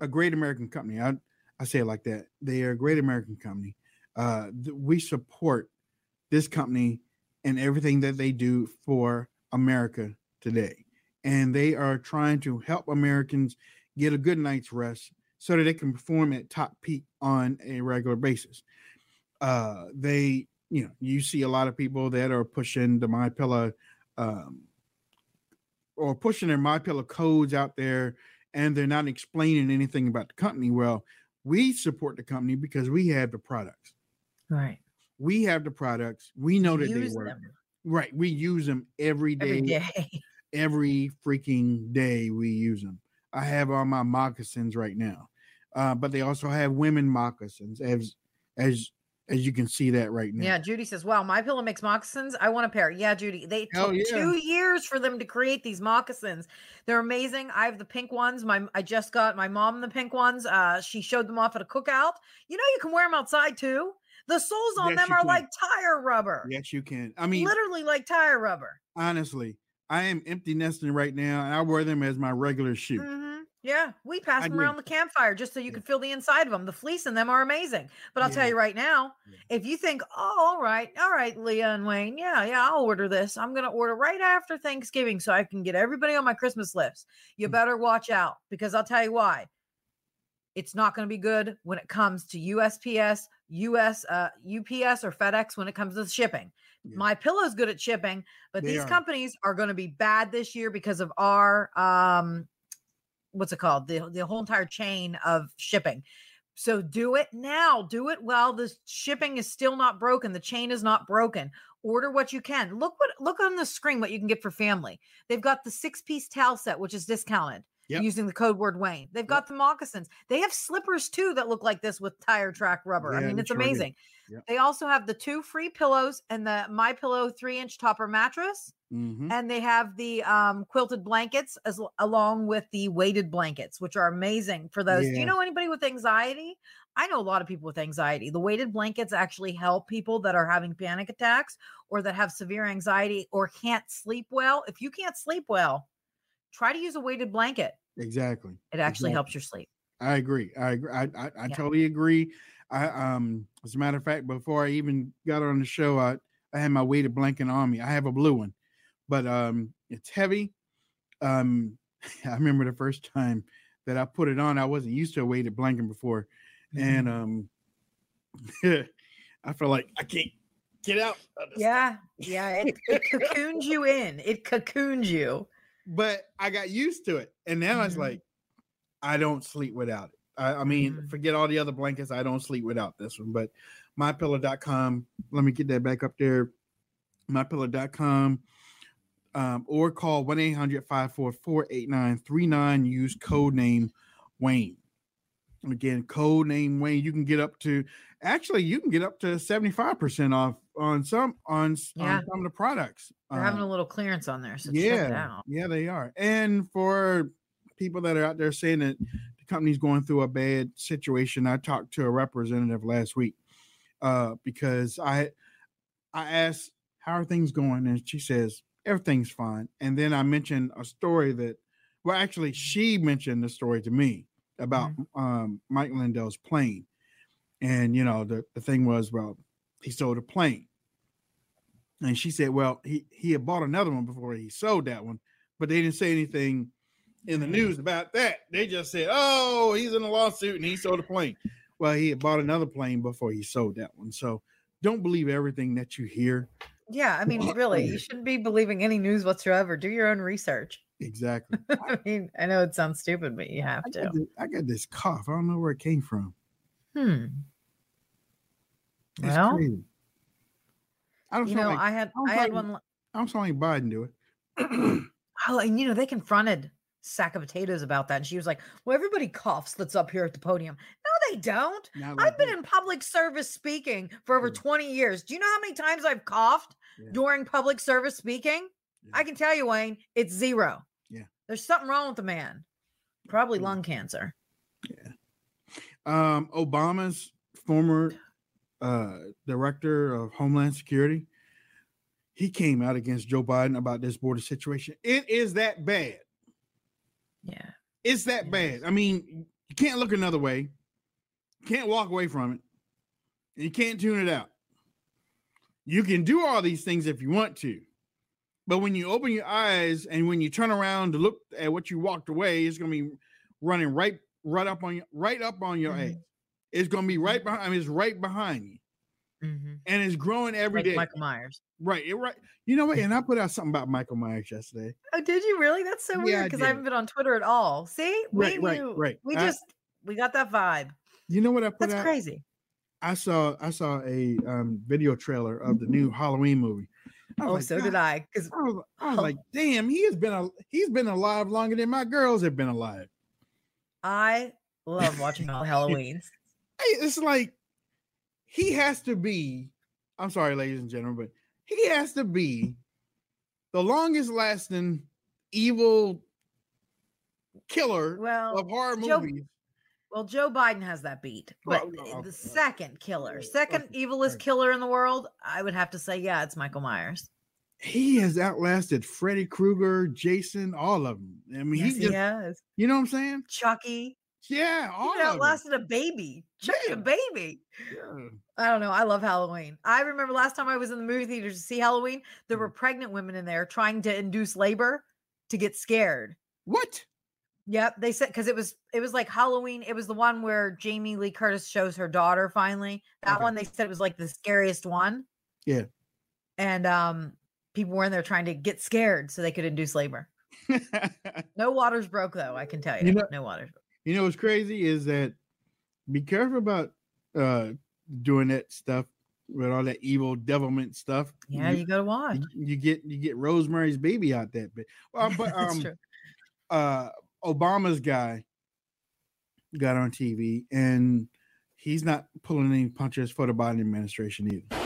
a great american company I, I say it like that they are a great american company uh, we support this company and everything that they do for america today and they are trying to help americans get a good night's rest so that they can perform at top peak on a regular basis. Uh, they, you know, you see a lot of people that are pushing the My Pillow, um, or pushing their My Pillow codes out there, and they're not explaining anything about the company. Well, we support the company because we have the products. Right. We have the products. We know that they work. them Right. We use them every day. every day. every freaking day we use them. I have on my moccasins right now, uh, but they also have women moccasins, as as as you can see that right now. Yeah, Judy says, "Wow, my pillow makes moccasins. I want a pair." Yeah, Judy, they Hell took yeah. two years for them to create these moccasins. They're amazing. I have the pink ones. My I just got my mom the pink ones. Uh, she showed them off at a cookout. You know, you can wear them outside too. The soles on Yes, them are can. like tire rubber. Yes, you can. I mean, literally like tire rubber. honestly, I am empty nesting right now, and I wear them as my regular shoe. Mhm. Yeah, we pass I them agree. around the campfire just so you can feel the inside of them. The fleece in them are amazing. But I'll tell you right now, Yeah. if you think, oh, all right, all right, Leah and Wayne, yeah, yeah, I'll order this. I'm going to order right after Thanksgiving so I can get everybody on my Christmas list. You Mm. better watch out because I'll tell you why. It's not going to be good when it comes to USPS, US, uh, UPS, or FedEx when it comes to shipping. Yeah. My pillow's good at shipping, but They these are. companies are going to be bad this year because of our um what's it called the the whole entire chain of shipping so do it now do it while the shipping is still not broken the chain is not broken order what you can look what look on the screen what you can get for family they've got the six piece towel set which is discounted Yep. using the code word wayne they've got the moccasins they have slippers too that look like this with tire track rubber i mean it's amazing Yep. they also have the two free pillows and the my pillow three inch topper mattress Mhm. and they have the um, quilted blankets as along with the weighted blankets, which are amazing for those. Do you know anybody with anxiety? I know a lot of people with anxiety. The weighted blankets actually help people that are having panic attacks or that have severe anxiety or can't sleep well. If you can't sleep well, try to use a weighted blanket. Exactly. It actually Exactly. helps your sleep. I agree. I agree. I, I, I Yeah. totally agree. I um as a matter of fact, before I even got on the show, I, I had my weighted blanket on me. I have a blue one, but um it's heavy. Um I remember the first time that I put it on, I wasn't used to a weighted blanket before. And um I feel like I can't get out. Yeah. Yeah. It, it cocoons you in. It cocoons you. But I got used to it. And now it's Mhm. like I don't sleep without it. I, I mean, Mhm. forget all the other blankets. I don't sleep without this one. But mypillow.com, let me get that back up there. Mypillow.com um, or call 1 800 544 8939. Use code name Wayne. Again, code name Wayne. You can get up to actually, you can get up to 75% off on some on, Yeah. on some of the products. They're having Um, a little clearance on there. So check it yeah, out. yeah, they are. And for people that are out there saying that the company's going through a bad situation, I talked to a representative last week uh, because I I asked how are things going, and she says everything's fine. And then I mentioned a story that, well, actually, she mentioned the story to me about um, Mike Lindell's plane, and you know the the thing was, well, he sold a plane. And she said, well, he, he had bought another one before he sold that one, but they didn't say anything in the news about that. They just said, oh, he's in a lawsuit and he sold a plane. Well, he had bought another plane before he sold that one. So don't believe everything that you hear. Yeah, I mean, really, you shouldn't be believing any news whatsoever. Do your own research. Exactly. I mean, I know it sounds stupid, but you have I to. this, I got this cough. I don't know where it came from. Hmm. It's Well, crazy. I don't You know, like, I had don't I had one. I don't sound like Biden do it. Oh, and you know, they confronted sack of potatoes about that, and she was like, "Well, everybody coughs that's up here at the podium." No, they don't. Like I've been that. in public service speaking for over Yeah. 20 years. Do you know how many times I've coughed Yeah. during public service speaking? I can tell you, Wayne, it's zero. Yeah. There's something wrong with the man. Probably Yeah. lung cancer. Yeah. Um, Obama's former uh, director of Homeland Security, he came out against Joe Biden about this border situation. It is that bad. Yeah. It's that Yes. bad. I mean, you can't look another way. You can't walk away from it. And you can't tune it out. You can do all these things if you want to. But when you open your eyes and when you turn around to look at what you walked away, it's gonna be running right right up on you, right up on your Mhm. ass. It's gonna be right behind. I mean, it's right behind you, Mm-hmm. and it's growing every Like day. Michael Myers. Right, it right. You know what? And I put out something about Michael Myers yesterday. Oh, did you really? That's so Yeah, weird because I, did. haven't been on Twitter at all. See, we Right, right, knew- right. We I- just we got that vibe. You know what I put That's out? crazy. I saw I saw a um, video trailer of the new Halloween movie. Oh, like, so "God," did I. Because I was, I was Oh. like, damn, he has been a he's been alive longer than my girls have been alive. I love watching all Halloweens. It's like he has to be. I'm sorry, ladies and gentlemen, but he has to be the longest lasting evil killer Well, of horror Joe- movies. Well, Joe Biden has that beat, but Well, no, okay, the second killer, second evilest killer in the world, I would have to say, yeah, it's Michael Myers. he has outlasted Freddy Krueger, Jason, all of them. I mean, Yes, he he has. you know what I'm saying? Chucky. Yeah, all of outlasted a baby. Chucky a baby. Yeah. I don't know. I love Halloween. I remember last time I was in the movie theater to see Halloween, there Mm. were pregnant women in there trying to induce labor to get scared. What? Yep, they said because it was it was like Halloween. It was the one where Jamie Lee Curtis shows her daughter finally. That Okay. one they said it was like the scariest one. Yeah. And um people were in there trying to get scared so they could induce labor. No waters broke though, I can tell you. You know- no waters. broke. You know what's crazy is that be careful about uh doing that stuff with all that evil devilment stuff. Yeah, you, gotta watch. you, you get you get Rosemary's baby out that bit. Well, but um true. uh Obama's guy got on TV and he's not pulling any punches for the Biden administration either.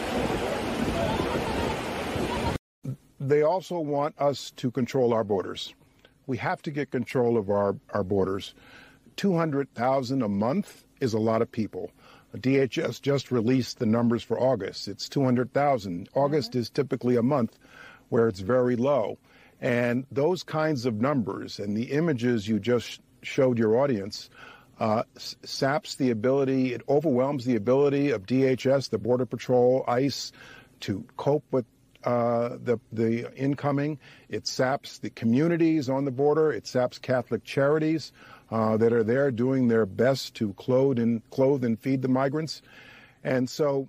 They also want us to control our borders. We have to get control of our, our borders. 200,000 a month is a lot of people. DHS just released the numbers for August. It's 200,000. August is typically a month where it's very low. And those kinds of numbers and the images you just showed your audience uh, saps the ability, it overwhelms the ability of DHS, the Border Patrol, ICE to cope with uh, the the incoming. It saps the communities on the border. It saps Catholic charities uh, that are there doing their best to clothe and clothe and feed the migrants. And so,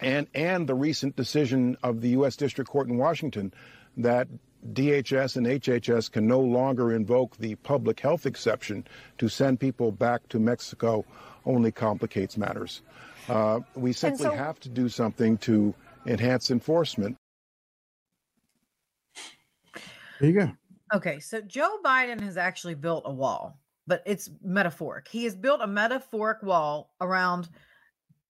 and and the recent decision of the U.S. District Court in Washington that DHS and HHS can no longer invoke the public health exception to send people back to Mexico only complicates matters. Uh, we simply so- have to do something to enhance enforcement. There you go. Okay, so Joe Biden has actually built a wall, but it's metaphoric. He has built a metaphoric wall around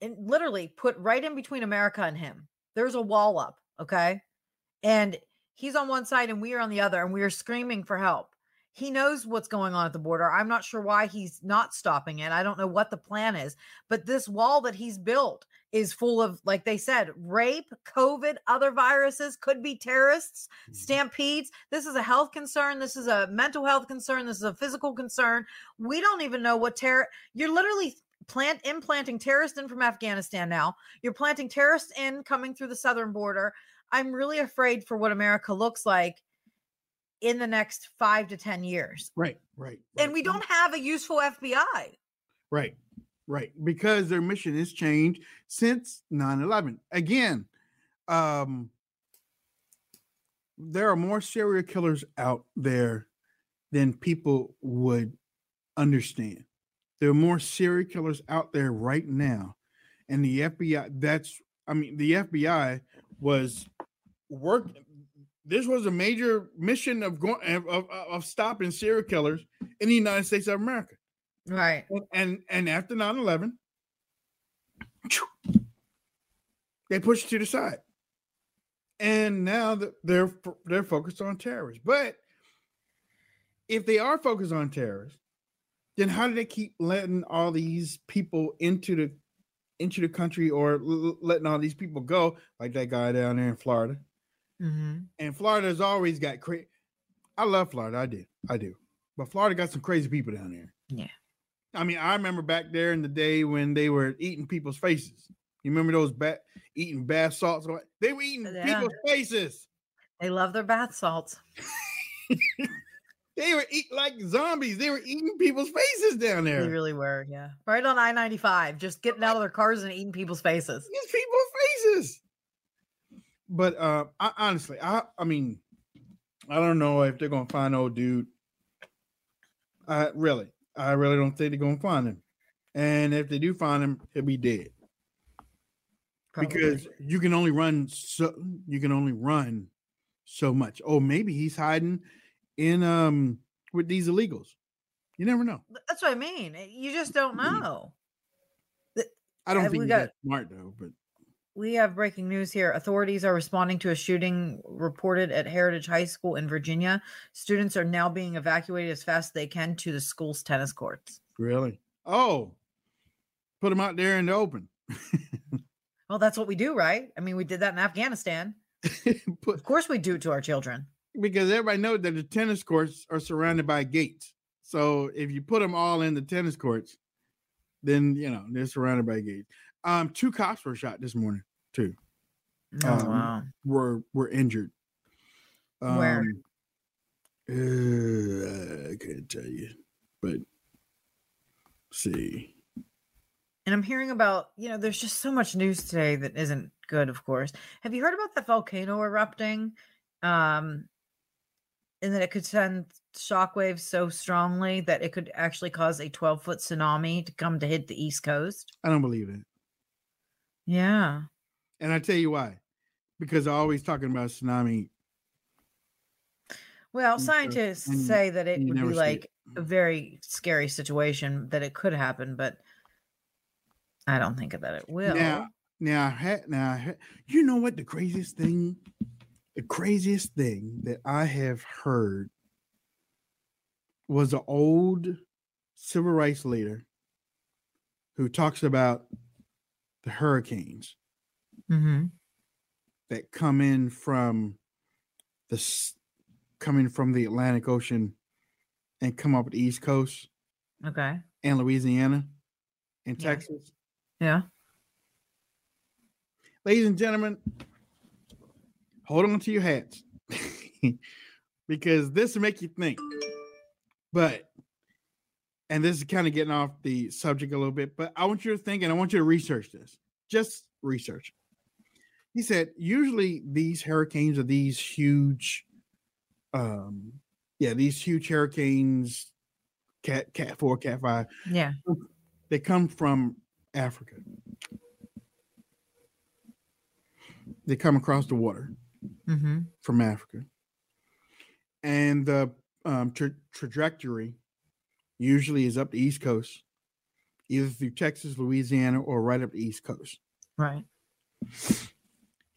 and literally put right in between America and him. There's a wall up, okay? And he's on one side and we are on the other, and we are screaming for help. He knows what's going on at the border. I'm not sure why he's not stopping it. I don't know what the plan is, but this wall that he's built is full of, like they said, rape, COVID, other viruses, could be terrorists, mm-hmm. stampedes. This is a health concern. This is a mental health concern. This is a physical concern. We don't even know what terror. You're literally plant implanting terrorists in from Afghanistan now. You're planting terrorists in coming through the southern border. I'm really afraid for what America looks like in the next five to 10 years. Right, right. And we don't have a useful FBI. Right, right. Because their mission has changed since 9 11. Again, um, there are more serial killers out there than people would understand. There are more serial killers out there right now. And the FBI, that's, I mean, the FBI was work. This was a major mission of going of, of, of stopping serial killers in the United States of America. Right. And and, and after 9-11, they pushed it to the side. And now they're they're focused on terrorists. But if they are focused on terrorists, then how do they keep letting all these people into the into the country or l- l- letting all these people go, like that guy down there in Florida? Mm-hmm. And Florida's always got crazy. I love Florida. I do. I do. But Florida got some crazy people down there. Yeah. I mean, I remember back there in the day when they were eating people's faces. You remember those bat eating bath salts? They were eating Yeah. people's faces. They love their bath salts. They were eating like zombies. They were eating people's faces down there. They really were. Yeah. Right on I 95, just getting out of their cars and eating people's faces. These people's faces. But uh I honestly, I I mean, I don't know if they're gonna find old dude. I really, I really don't think they're gonna find him. And if they do find him, he'll be dead. Because you can only run so you can only run so much. Oh, maybe he's hiding in um with these illegals. You never know. That's what I mean. You just don't know. I don't Uh, think he's got- that smart though, but We have breaking news here. Authorities are responding to a shooting reported at Heritage High School in Virginia. Students are now being evacuated as fast as they can to the school's tennis courts. really. Oh, put them out there in the open. Well, that's what we do, right? I mean, we did that in Afghanistan. put, Of course, we do it to our children. because everybody knows that the tennis courts are surrounded by gates. So if you put them all in the tennis courts, then you know they're surrounded by gates. Um, two cops were shot this morning too. Oh Um, wow. Were were injured. Where? Um, uh, I can't tell you, but see. And I'm hearing about, you know, there's just so much news today that isn't good, of course. Have you heard about the volcano erupting? Um, and that it could send shockwaves so strongly that it could actually cause a 12 foot tsunami to come to hit the East Coast. I don't believe it. Yeah. And I tell you why. Because they're always talking about tsunami. Well, scientists and say that it would be see it. like a very scary situation that it could happen, but I don't think that it will. Now, now, now, you know what? The craziest thing, the craziest thing that I have heard was an old civil rights leader who talks about the hurricanes hmm that come in from the coming from the Atlantic Ocean and come up the East Coast Okay. and Louisiana and Yeah. Texas. Yeah. ladies and gentlemen, hold on to your hats because this will make you think. But, and this is kind of getting off the subject a little bit, but I want you to think and I want you to research this. Just research. He said, usually these hurricanes are these huge, um, yeah, these huge hurricanes, cat, cat four, cat five, Yeah. they come from Africa. They come across the water Mm-hmm. from Africa. And the um, tra- trajectory usually is up the East Coast, either through Texas, Louisiana, or right up the East Coast. Right.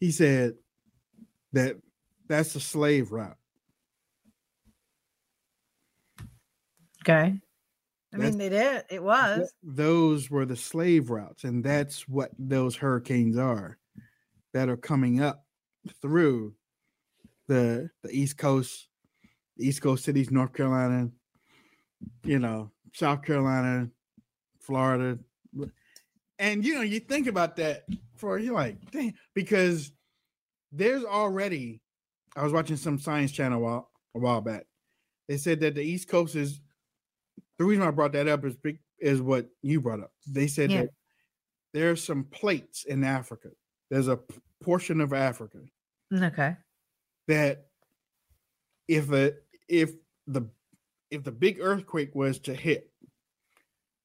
He said that that's the slave route. Okay. I That's- mean, it is. It was. Those were the slave routes, and that's what those hurricanes are that are coming up through the the East Coast, the East Coast cities, North Carolina, you know, South Carolina, Florida. And you know, you think about that for you're like, damn, because there's already I was watching some science channel a while, a while back. They said that the East Coast is the reason I brought that up is big is what you brought up. They said Yeah. that there's some plates in Africa. There's a p- portion of Africa mm, Okay. that if a if the if the big earthquake was to hit,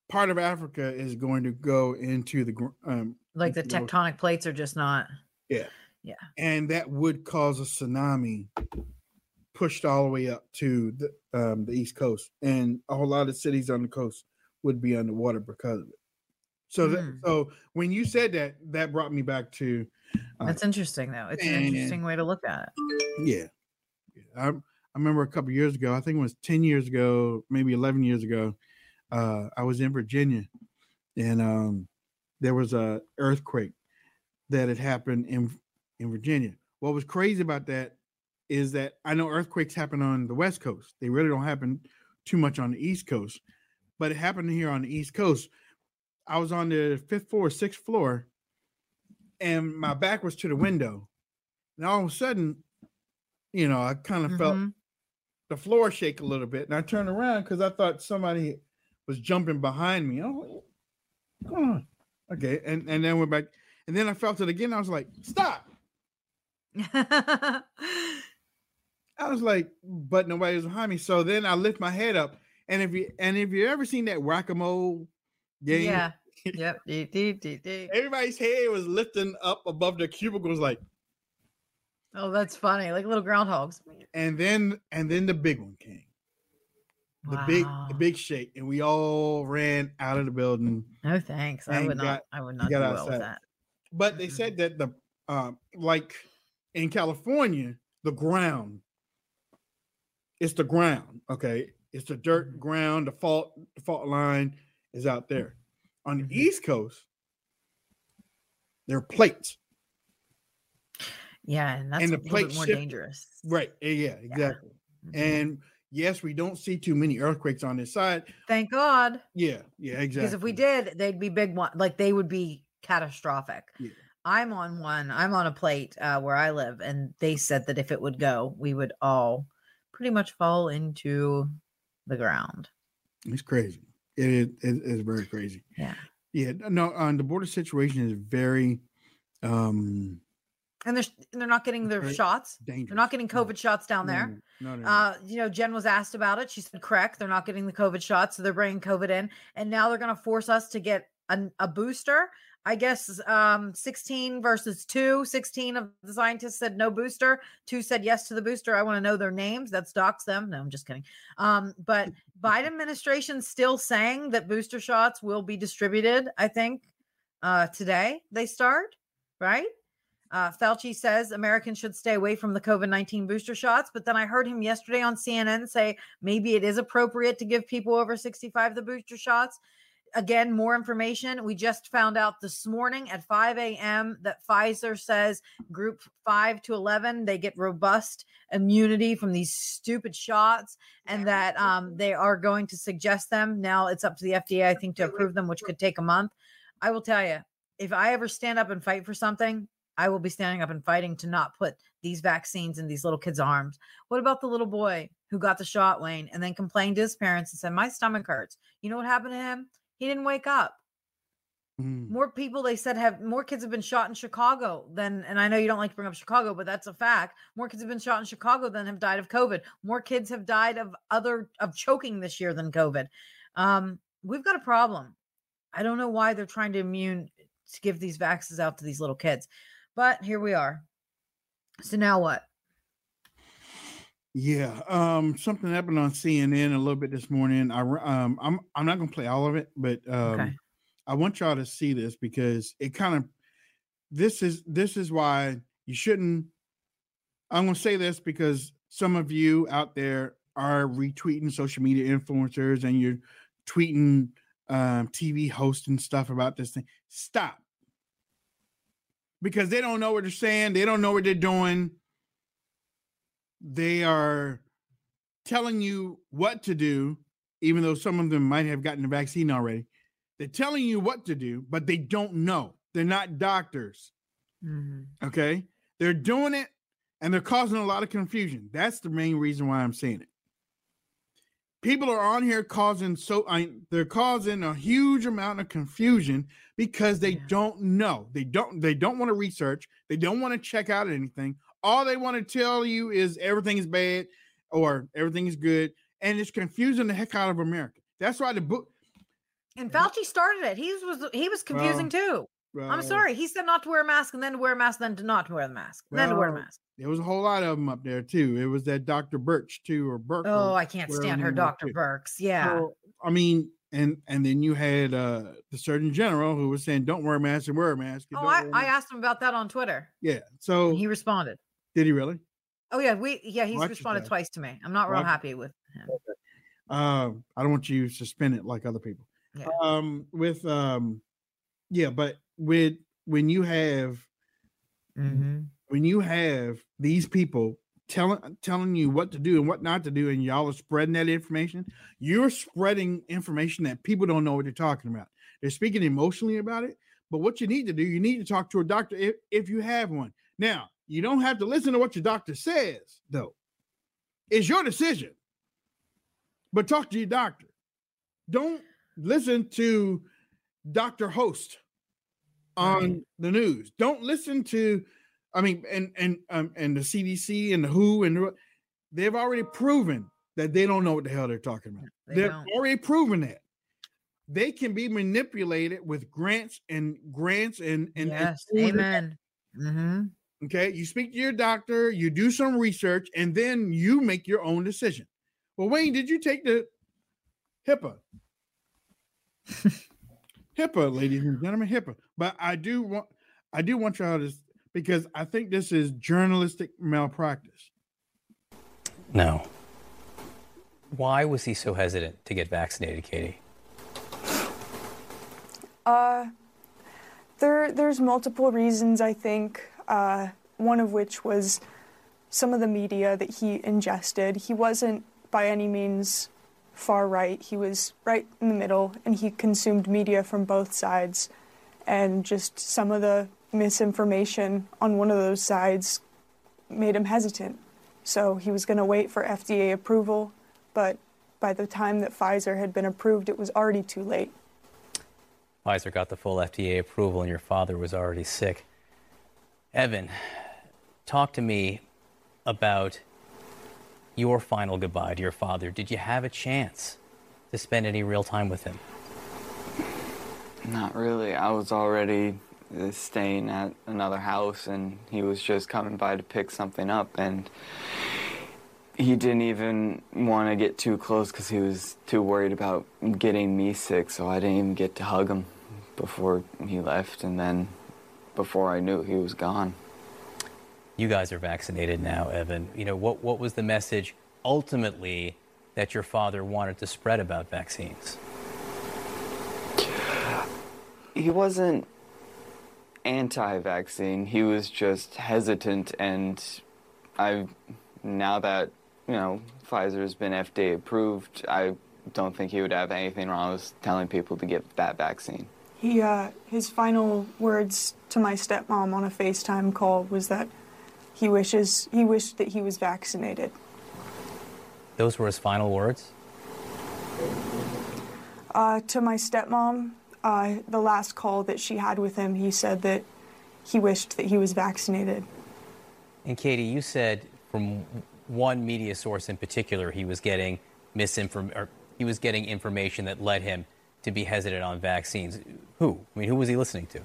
part of Africa is going to go into the um Like the into the tectonic plates are just not. Yeah. Yeah. and that would cause a tsunami pushed all the way up to the um the east coast and a whole lot of cities on the coast would be underwater because of it so that, Mm. so when you said that that brought me back to uh, That's interesting, though. It's an interesting way to look at it. yeah Yeah, I, I remember a couple years ago i think it was 10 years ago maybe 11 years ago uh i was in virginia and um there was a earthquake that had happened in in virginia. What was crazy about that is that i know earthquakes happen on the west coast. They really don't happen too much on the east coast but it happened here on the east coast. I was on the fifth floor sixth floor and my back was to the window. And all of a sudden you know i kind of felt Mhm. the floor shake a little bit, and I turned around because I thought somebody was jumping behind me. Like, "Come on, okay," and and then went back, and then I felt it again. I was like, "Stop!" I was like, but nobody was behind me. So then I lift my head up, and if you and if you ever seen that whack a mole game, yeah. Yep. Everybody's head was lifting up above the cubicles, like, Oh, that's funny. Like little groundhogs. and then and then the big one came. The big the big shake, and we all ran out of the building. No thanks. I would not. I would not do got well with that. But they Mhm. said that the um like in California, the ground it's the ground. Okay. It's the dirt Mhm. ground, the fault the fault line is out there. On the Mhm. East Coast, there are plates. Yeah, and that's and a the little plate bit more shifted. dangerous. Right. Yeah, exactly. And yes, we don't see too many earthquakes on this side. Thank God. Yeah, yeah, exactly. Because if we did, they'd be big one. Like they would be catastrophic. Yeah. I'm on one. I'm on a plate uh, where I live, and they said that if it would go, we would all pretty much fall into the ground. It's crazy. It is it is very crazy. Yeah. Yeah. No, um, the border situation is very um And they're and they're not getting their Very shots. dangerous. They're not getting COVID shots down there. No, no, no. Uh, you know, Jen was asked about it. She said, correct. They're not getting the COVID shots, so they're bringing COVID in, and now they're going to force us to get an, a booster. I guess um, 16 versus two. 16 of the scientists said no booster. Two said yes to the booster. I want to know their names. That's docs them. No, I'm just kidding. Um, but Biden administration still saying that booster shots will be distributed. I think uh, today they start, right? Uh, Fauci says Americans should stay away from the COVID 19 booster shots. But then I heard him yesterday on CNN say maybe it is appropriate to give people over 65 the booster shots. Again, more information. We just found out this morning at 5 a.m. that Pfizer says group 5 to 11, they get robust immunity from these stupid shots and that um, they are going to suggest them. Now it's up to the FDA, I think, to approve them, which could take a month. I will tell you, if I ever stand up and fight for something, I will be standing up and fighting to not put these vaccines in these little kids' arms. What about the little boy who got the shot, Wayne, and then complained to his parents and said, My stomach hurts? You know what happened to him? He didn't wake up. Mm. More people, they said, have more kids have been shot in Chicago than, and I know you don't like to bring up Chicago, but that's a fact. More kids have been shot in Chicago than have died of COVID. More kids have died of other, of choking this year than COVID. Um, we've got a problem. I don't know why they're trying to immune to give these vaccines out to these little kids, but here we are. So now what? Yeah, um, something happened on CNN a little bit this morning. I um, I'm I'm not gonna play all of it, but um, Okay. I want y'all to see this because it kind of this is this is why you shouldn't. I'm gonna say this because some of you out there are retweeting social media influencers and you're tweeting um, TV hosts and stuff about this thing. Stop, because they don't know what they're saying. They don't know what they're doing they are telling you what to do, even though some of them might have gotten the vaccine already. They're telling you what to do, but they don't know. They're not doctors. Mm-hmm. Okay. They're doing it and they're causing a lot of confusion. That's the main reason why I'm saying it. People are on here causing so I, they're causing a huge amount of confusion because they don't know. They don't they don't want to research. They don't want to check out anything. All they want to tell you is everything is bad or everything is good, and it's confusing the heck out of America. That's why the book. And Fauci started it. He was he was confusing too. I'm sorry. He said not to wear a mask and then to wear a mask, then to not wear the mask, then to wear a mask. There was a whole lot of them up there too. It was that Dr. Birch too, or Burke. Oh, I can't stand her, Dr. Birx. Yeah. So, I mean, and and then you had uh the Surgeon General who was saying, "Don't wear a mask and wear a mask." and Oh, I, a I mask." asked him about that on Twitter. yeah. So He responded. did he really? Oh yeah, we yeah, he's Watch responded yourself. twice to me. I'm not real Watch happy with him. Um, I don't want you suspended like other people. Yeah. Um, with um, yeah, but with when you have Mm-hmm. when you have these people telling telling you what to do and what not to do, and y'all are spreading that information, you're spreading information that people don't know what they're talking about. They're speaking emotionally about it. But what you need to do, you need to talk to a doctor if, if you have one. Now, you don't have to listen to what your doctor says, though. It's your decision. But talk to your doctor. Don't listen to Dr. Host on the news. Don't listen to, I mean, and and um, and the CDC and the WHO and the- they've already proven that they don't know what the hell they're talking about. They They've don't. already proven that they can be manipulated with grants and grants and and, and Yes. and- Amen. Mm-hmm. Okay, you speak to your doctor, you do some research, and then you make your own decision. Well, Wayne, did you take the HIPAA? HIPAA, ladies and gentlemen, HIPAA. But I do want, I do want y'all to, because I think this is journalistic malpractice. No. Why was he so hesitant to get vaccinated, Katie? Uh, there, there's multiple reasons. I think uh, one of which was some of the media that he ingested. He wasn't by any means far right, he was right in the middle, and he consumed media from both sides. And just some of the misinformation on one of those sides made him hesitant. So he was going to wait for FDA approval, but by the time that Pfizer had been approved, it was already too late. Pfizer got the full FDA approval, and your father was already sick. Evan, talk to me about your final goodbye to your father. Did you have a chance to spend any real time with him? Not really. I was already staying at another house, and he was just coming by to pick something up, and he didn't even want to get too close because he was too worried about getting me sick, so I didn't even get to hug him before he left, and then before I knew he was gone. You guys are vaccinated now, Evan. You know, what, what was the message ultimately that your father wanted to spread about vaccines? He wasn't anti vaccine, he was just hesitant, and I, now that, you know, Pfizer's been FDA approved, I don't think he would have anything wrong with telling people to get that vaccine. He, uh, his final words to my stepmom on a FaceTime call was that he wishes he wished that he was vaccinated. Those were his final words. Uh, to my stepmom, uh, the last call that she had with him, he said that he wished that he was vaccinated. And Katie, you said from one media source in particular, he was getting misinform or he was getting information that led him to be hesitant on vaccines. Who? I mean, who was he listening to?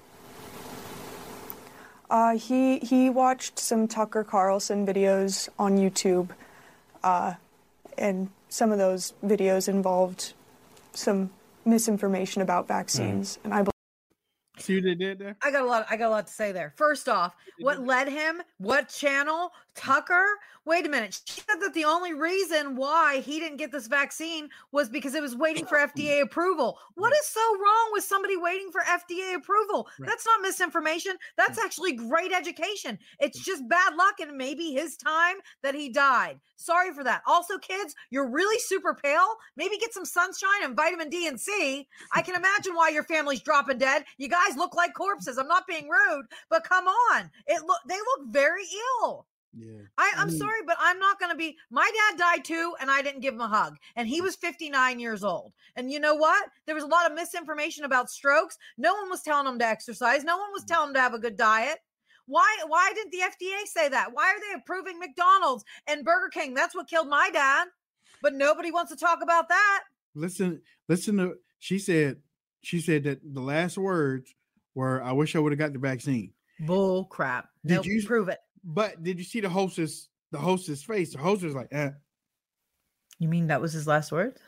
Uh, he he watched some Tucker Carlson videos on YouTube, uh, and some of those videos involved some misinformation about vaccines. Mm. And I See what they did there? I got a lot. I got a lot to say there. First off, what led him? What channel? Tucker? Wait a minute. She said that the only reason why he didn't get this vaccine was because it was waiting for FDA approval. What is so wrong with somebody waiting for FDA approval? Right. That's not misinformation. That's actually great education. It's just bad luck and maybe his time that he died. Sorry for that. Also, kids, you're really super pale. Maybe get some sunshine and vitamin D and C. I can imagine why your family's dropping dead. You guys look like corpses. I'm not being rude, but come on. It look they look very ill. Yeah. I, I'm sorry, but I'm not going to be. My dad died too, and I didn't give him a hug. And he was 59 years old. And you know what? There was a lot of misinformation about strokes. No one was telling him to exercise, no one was mm. telling him to have a good diet. Why why didn't the FDA say that? Why are they approving McDonald's and Burger King? That's what killed my dad. But nobody wants to talk about that. Listen, listen to she said she said that the last words were I wish I would have got the vaccine. Bull crap. Did nope, you prove it? But did you see the hostess? The hostess face. The hostess was like, eh. You mean that was his last word?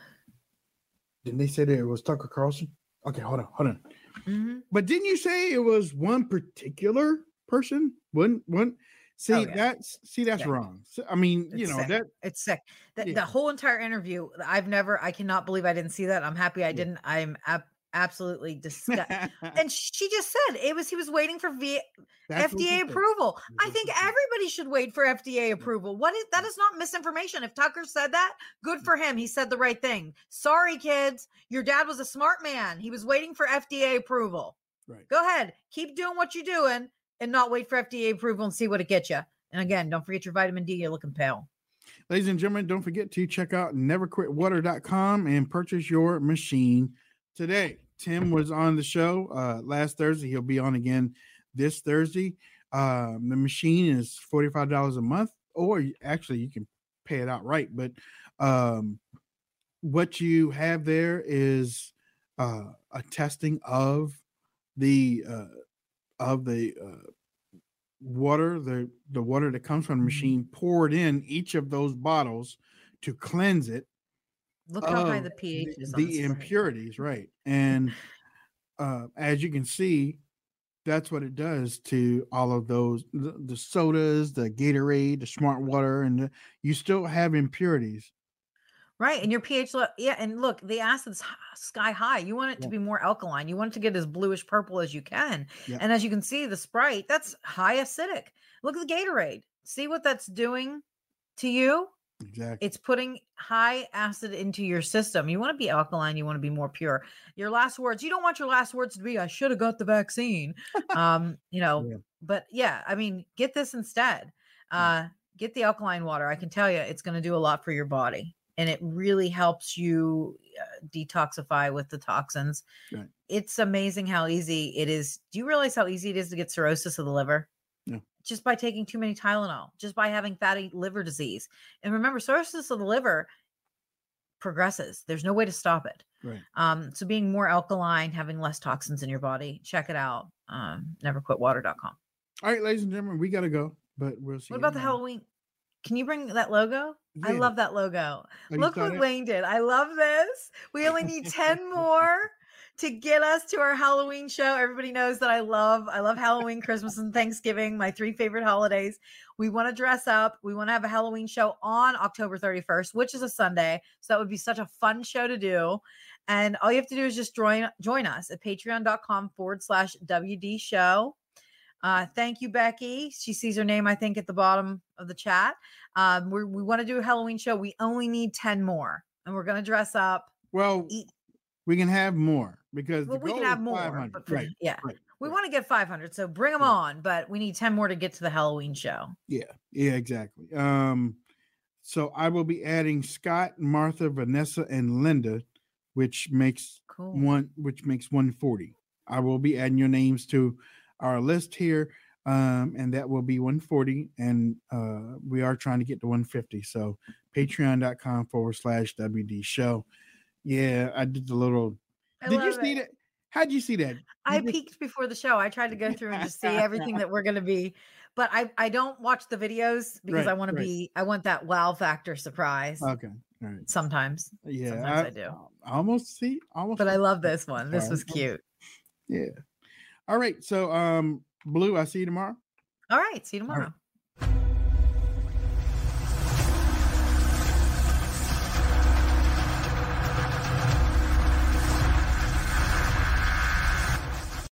Didn't they say that it was Tucker Carlson? Okay, hold on, hold on. Mm-hmm. But didn't you say it was one particular person? One one. See oh, yeah. that's see that's yeah. wrong. I mean, it's you know sick. that it's sick. That yeah. the, whole entire interview, I've never. I cannot believe I didn't see that. I'm happy I didn't. I'm ab- absolutely disgusting. and she just said it was he was waiting for v- FDA approval. I think everybody should wait for FDA approval. What is that is not misinformation. If Tucker said that, good mm. for him. He said the right thing. Sorry kids, your dad was a smart man. He was waiting for FDA approval. Right. Go ahead. Keep doing what you're doing and not wait for FDA approval and see what it gets you. And again, don't forget your vitamin D. You're looking pale. Ladies and gentlemen, don't forget to check out neverquitwater.com and purchase your machine today. Tim was on the show uh, last Thursday. He'll be on again this Thursday. Um, the machine is $45 a month, or actually, you can pay it outright. But um, what you have there is uh, a testing of the uh, of the uh, water, the the water that comes from the mm-hmm. machine, poured in each of those bottles to cleanse it Look how high the pH is. The, the impurities, right? And uh, as you can see, that's what it does to all of those the, the sodas, the Gatorade, the Smart Water, and the, you still have impurities. Right, and your pH, le- yeah, and look, the acid's sky high. You want it to be more alkaline. You want it to get as bluish purple as you can. Yeah. And as you can see, the Sprite that's high acidic. Look at the Gatorade. See what that's doing to you? Exactly. It's putting high acid into your system. You want to be alkaline. You want to be more pure. Your last words. You don't want your last words to be "I should have got the vaccine." um, you know. Yeah. But yeah, I mean, get this instead. Uh, get the alkaline water. I can tell you, it's going to do a lot for your body, and it really helps you uh, detoxify with the toxins. Right. It's amazing how easy it is. Do you realize how easy it is to get cirrhosis of the liver? No. Just by taking too many Tylenol, just by having fatty liver disease. And remember, cirrhosis of the liver progresses. There's no way to stop it. Right. Um, so being more alkaline, having less toxins in your body, check it out. Um, neverquitwater.com. All right, ladies and gentlemen, we gotta go, but we'll see. What about the. Halloween? Can you bring that logo? I love that logo. you Look what that? Wayne did. I love this. We only need 10 more to get us to our Halloween show. Everybody knows that I love I love Halloween, Christmas and Thanksgiving, my three favorite holidays. We want to dress up. We want to have a Halloween show on October 31st, which is a Sunday. So that would be such a fun show to do. And all you have to do is just join join us at patreon.com forward slash WD show. Uh, thank you, Becky. She sees her name, I think, at the bottom of the chat. Um, we're, we want to do a Halloween show. We only need 10 more, and we're going to dress up. Well, we can have more because Well, the we can have more. 500. Right. yeah. Right. We want to get 500. So bring them on, but we need 10 more to get to the Halloween show. Yeah. Yeah. Exactly. Um. So I will be adding Scott, Martha, Vanessa, and Linda, which makes Cool. one, which makes one forty. I will be adding your names to our list here, um, and that will be one forty. And uh, we are trying to get to one fifty. So Patreon.com forward slash WD show. Yeah, I did the little. I did you see it. that? How'd you see that? I peeked before the show. I tried to go through and just see everything that we're going to be, but I I don't watch the videos because Right, I want to be I want that wow factor surprise. Okay. All right. Sometimes, Yeah. sometimes I, do. I almost see. Almost. But I love this one. This was cute. Yeah. All right. So, um, Blue, I see you tomorrow. All right. See you tomorrow. right.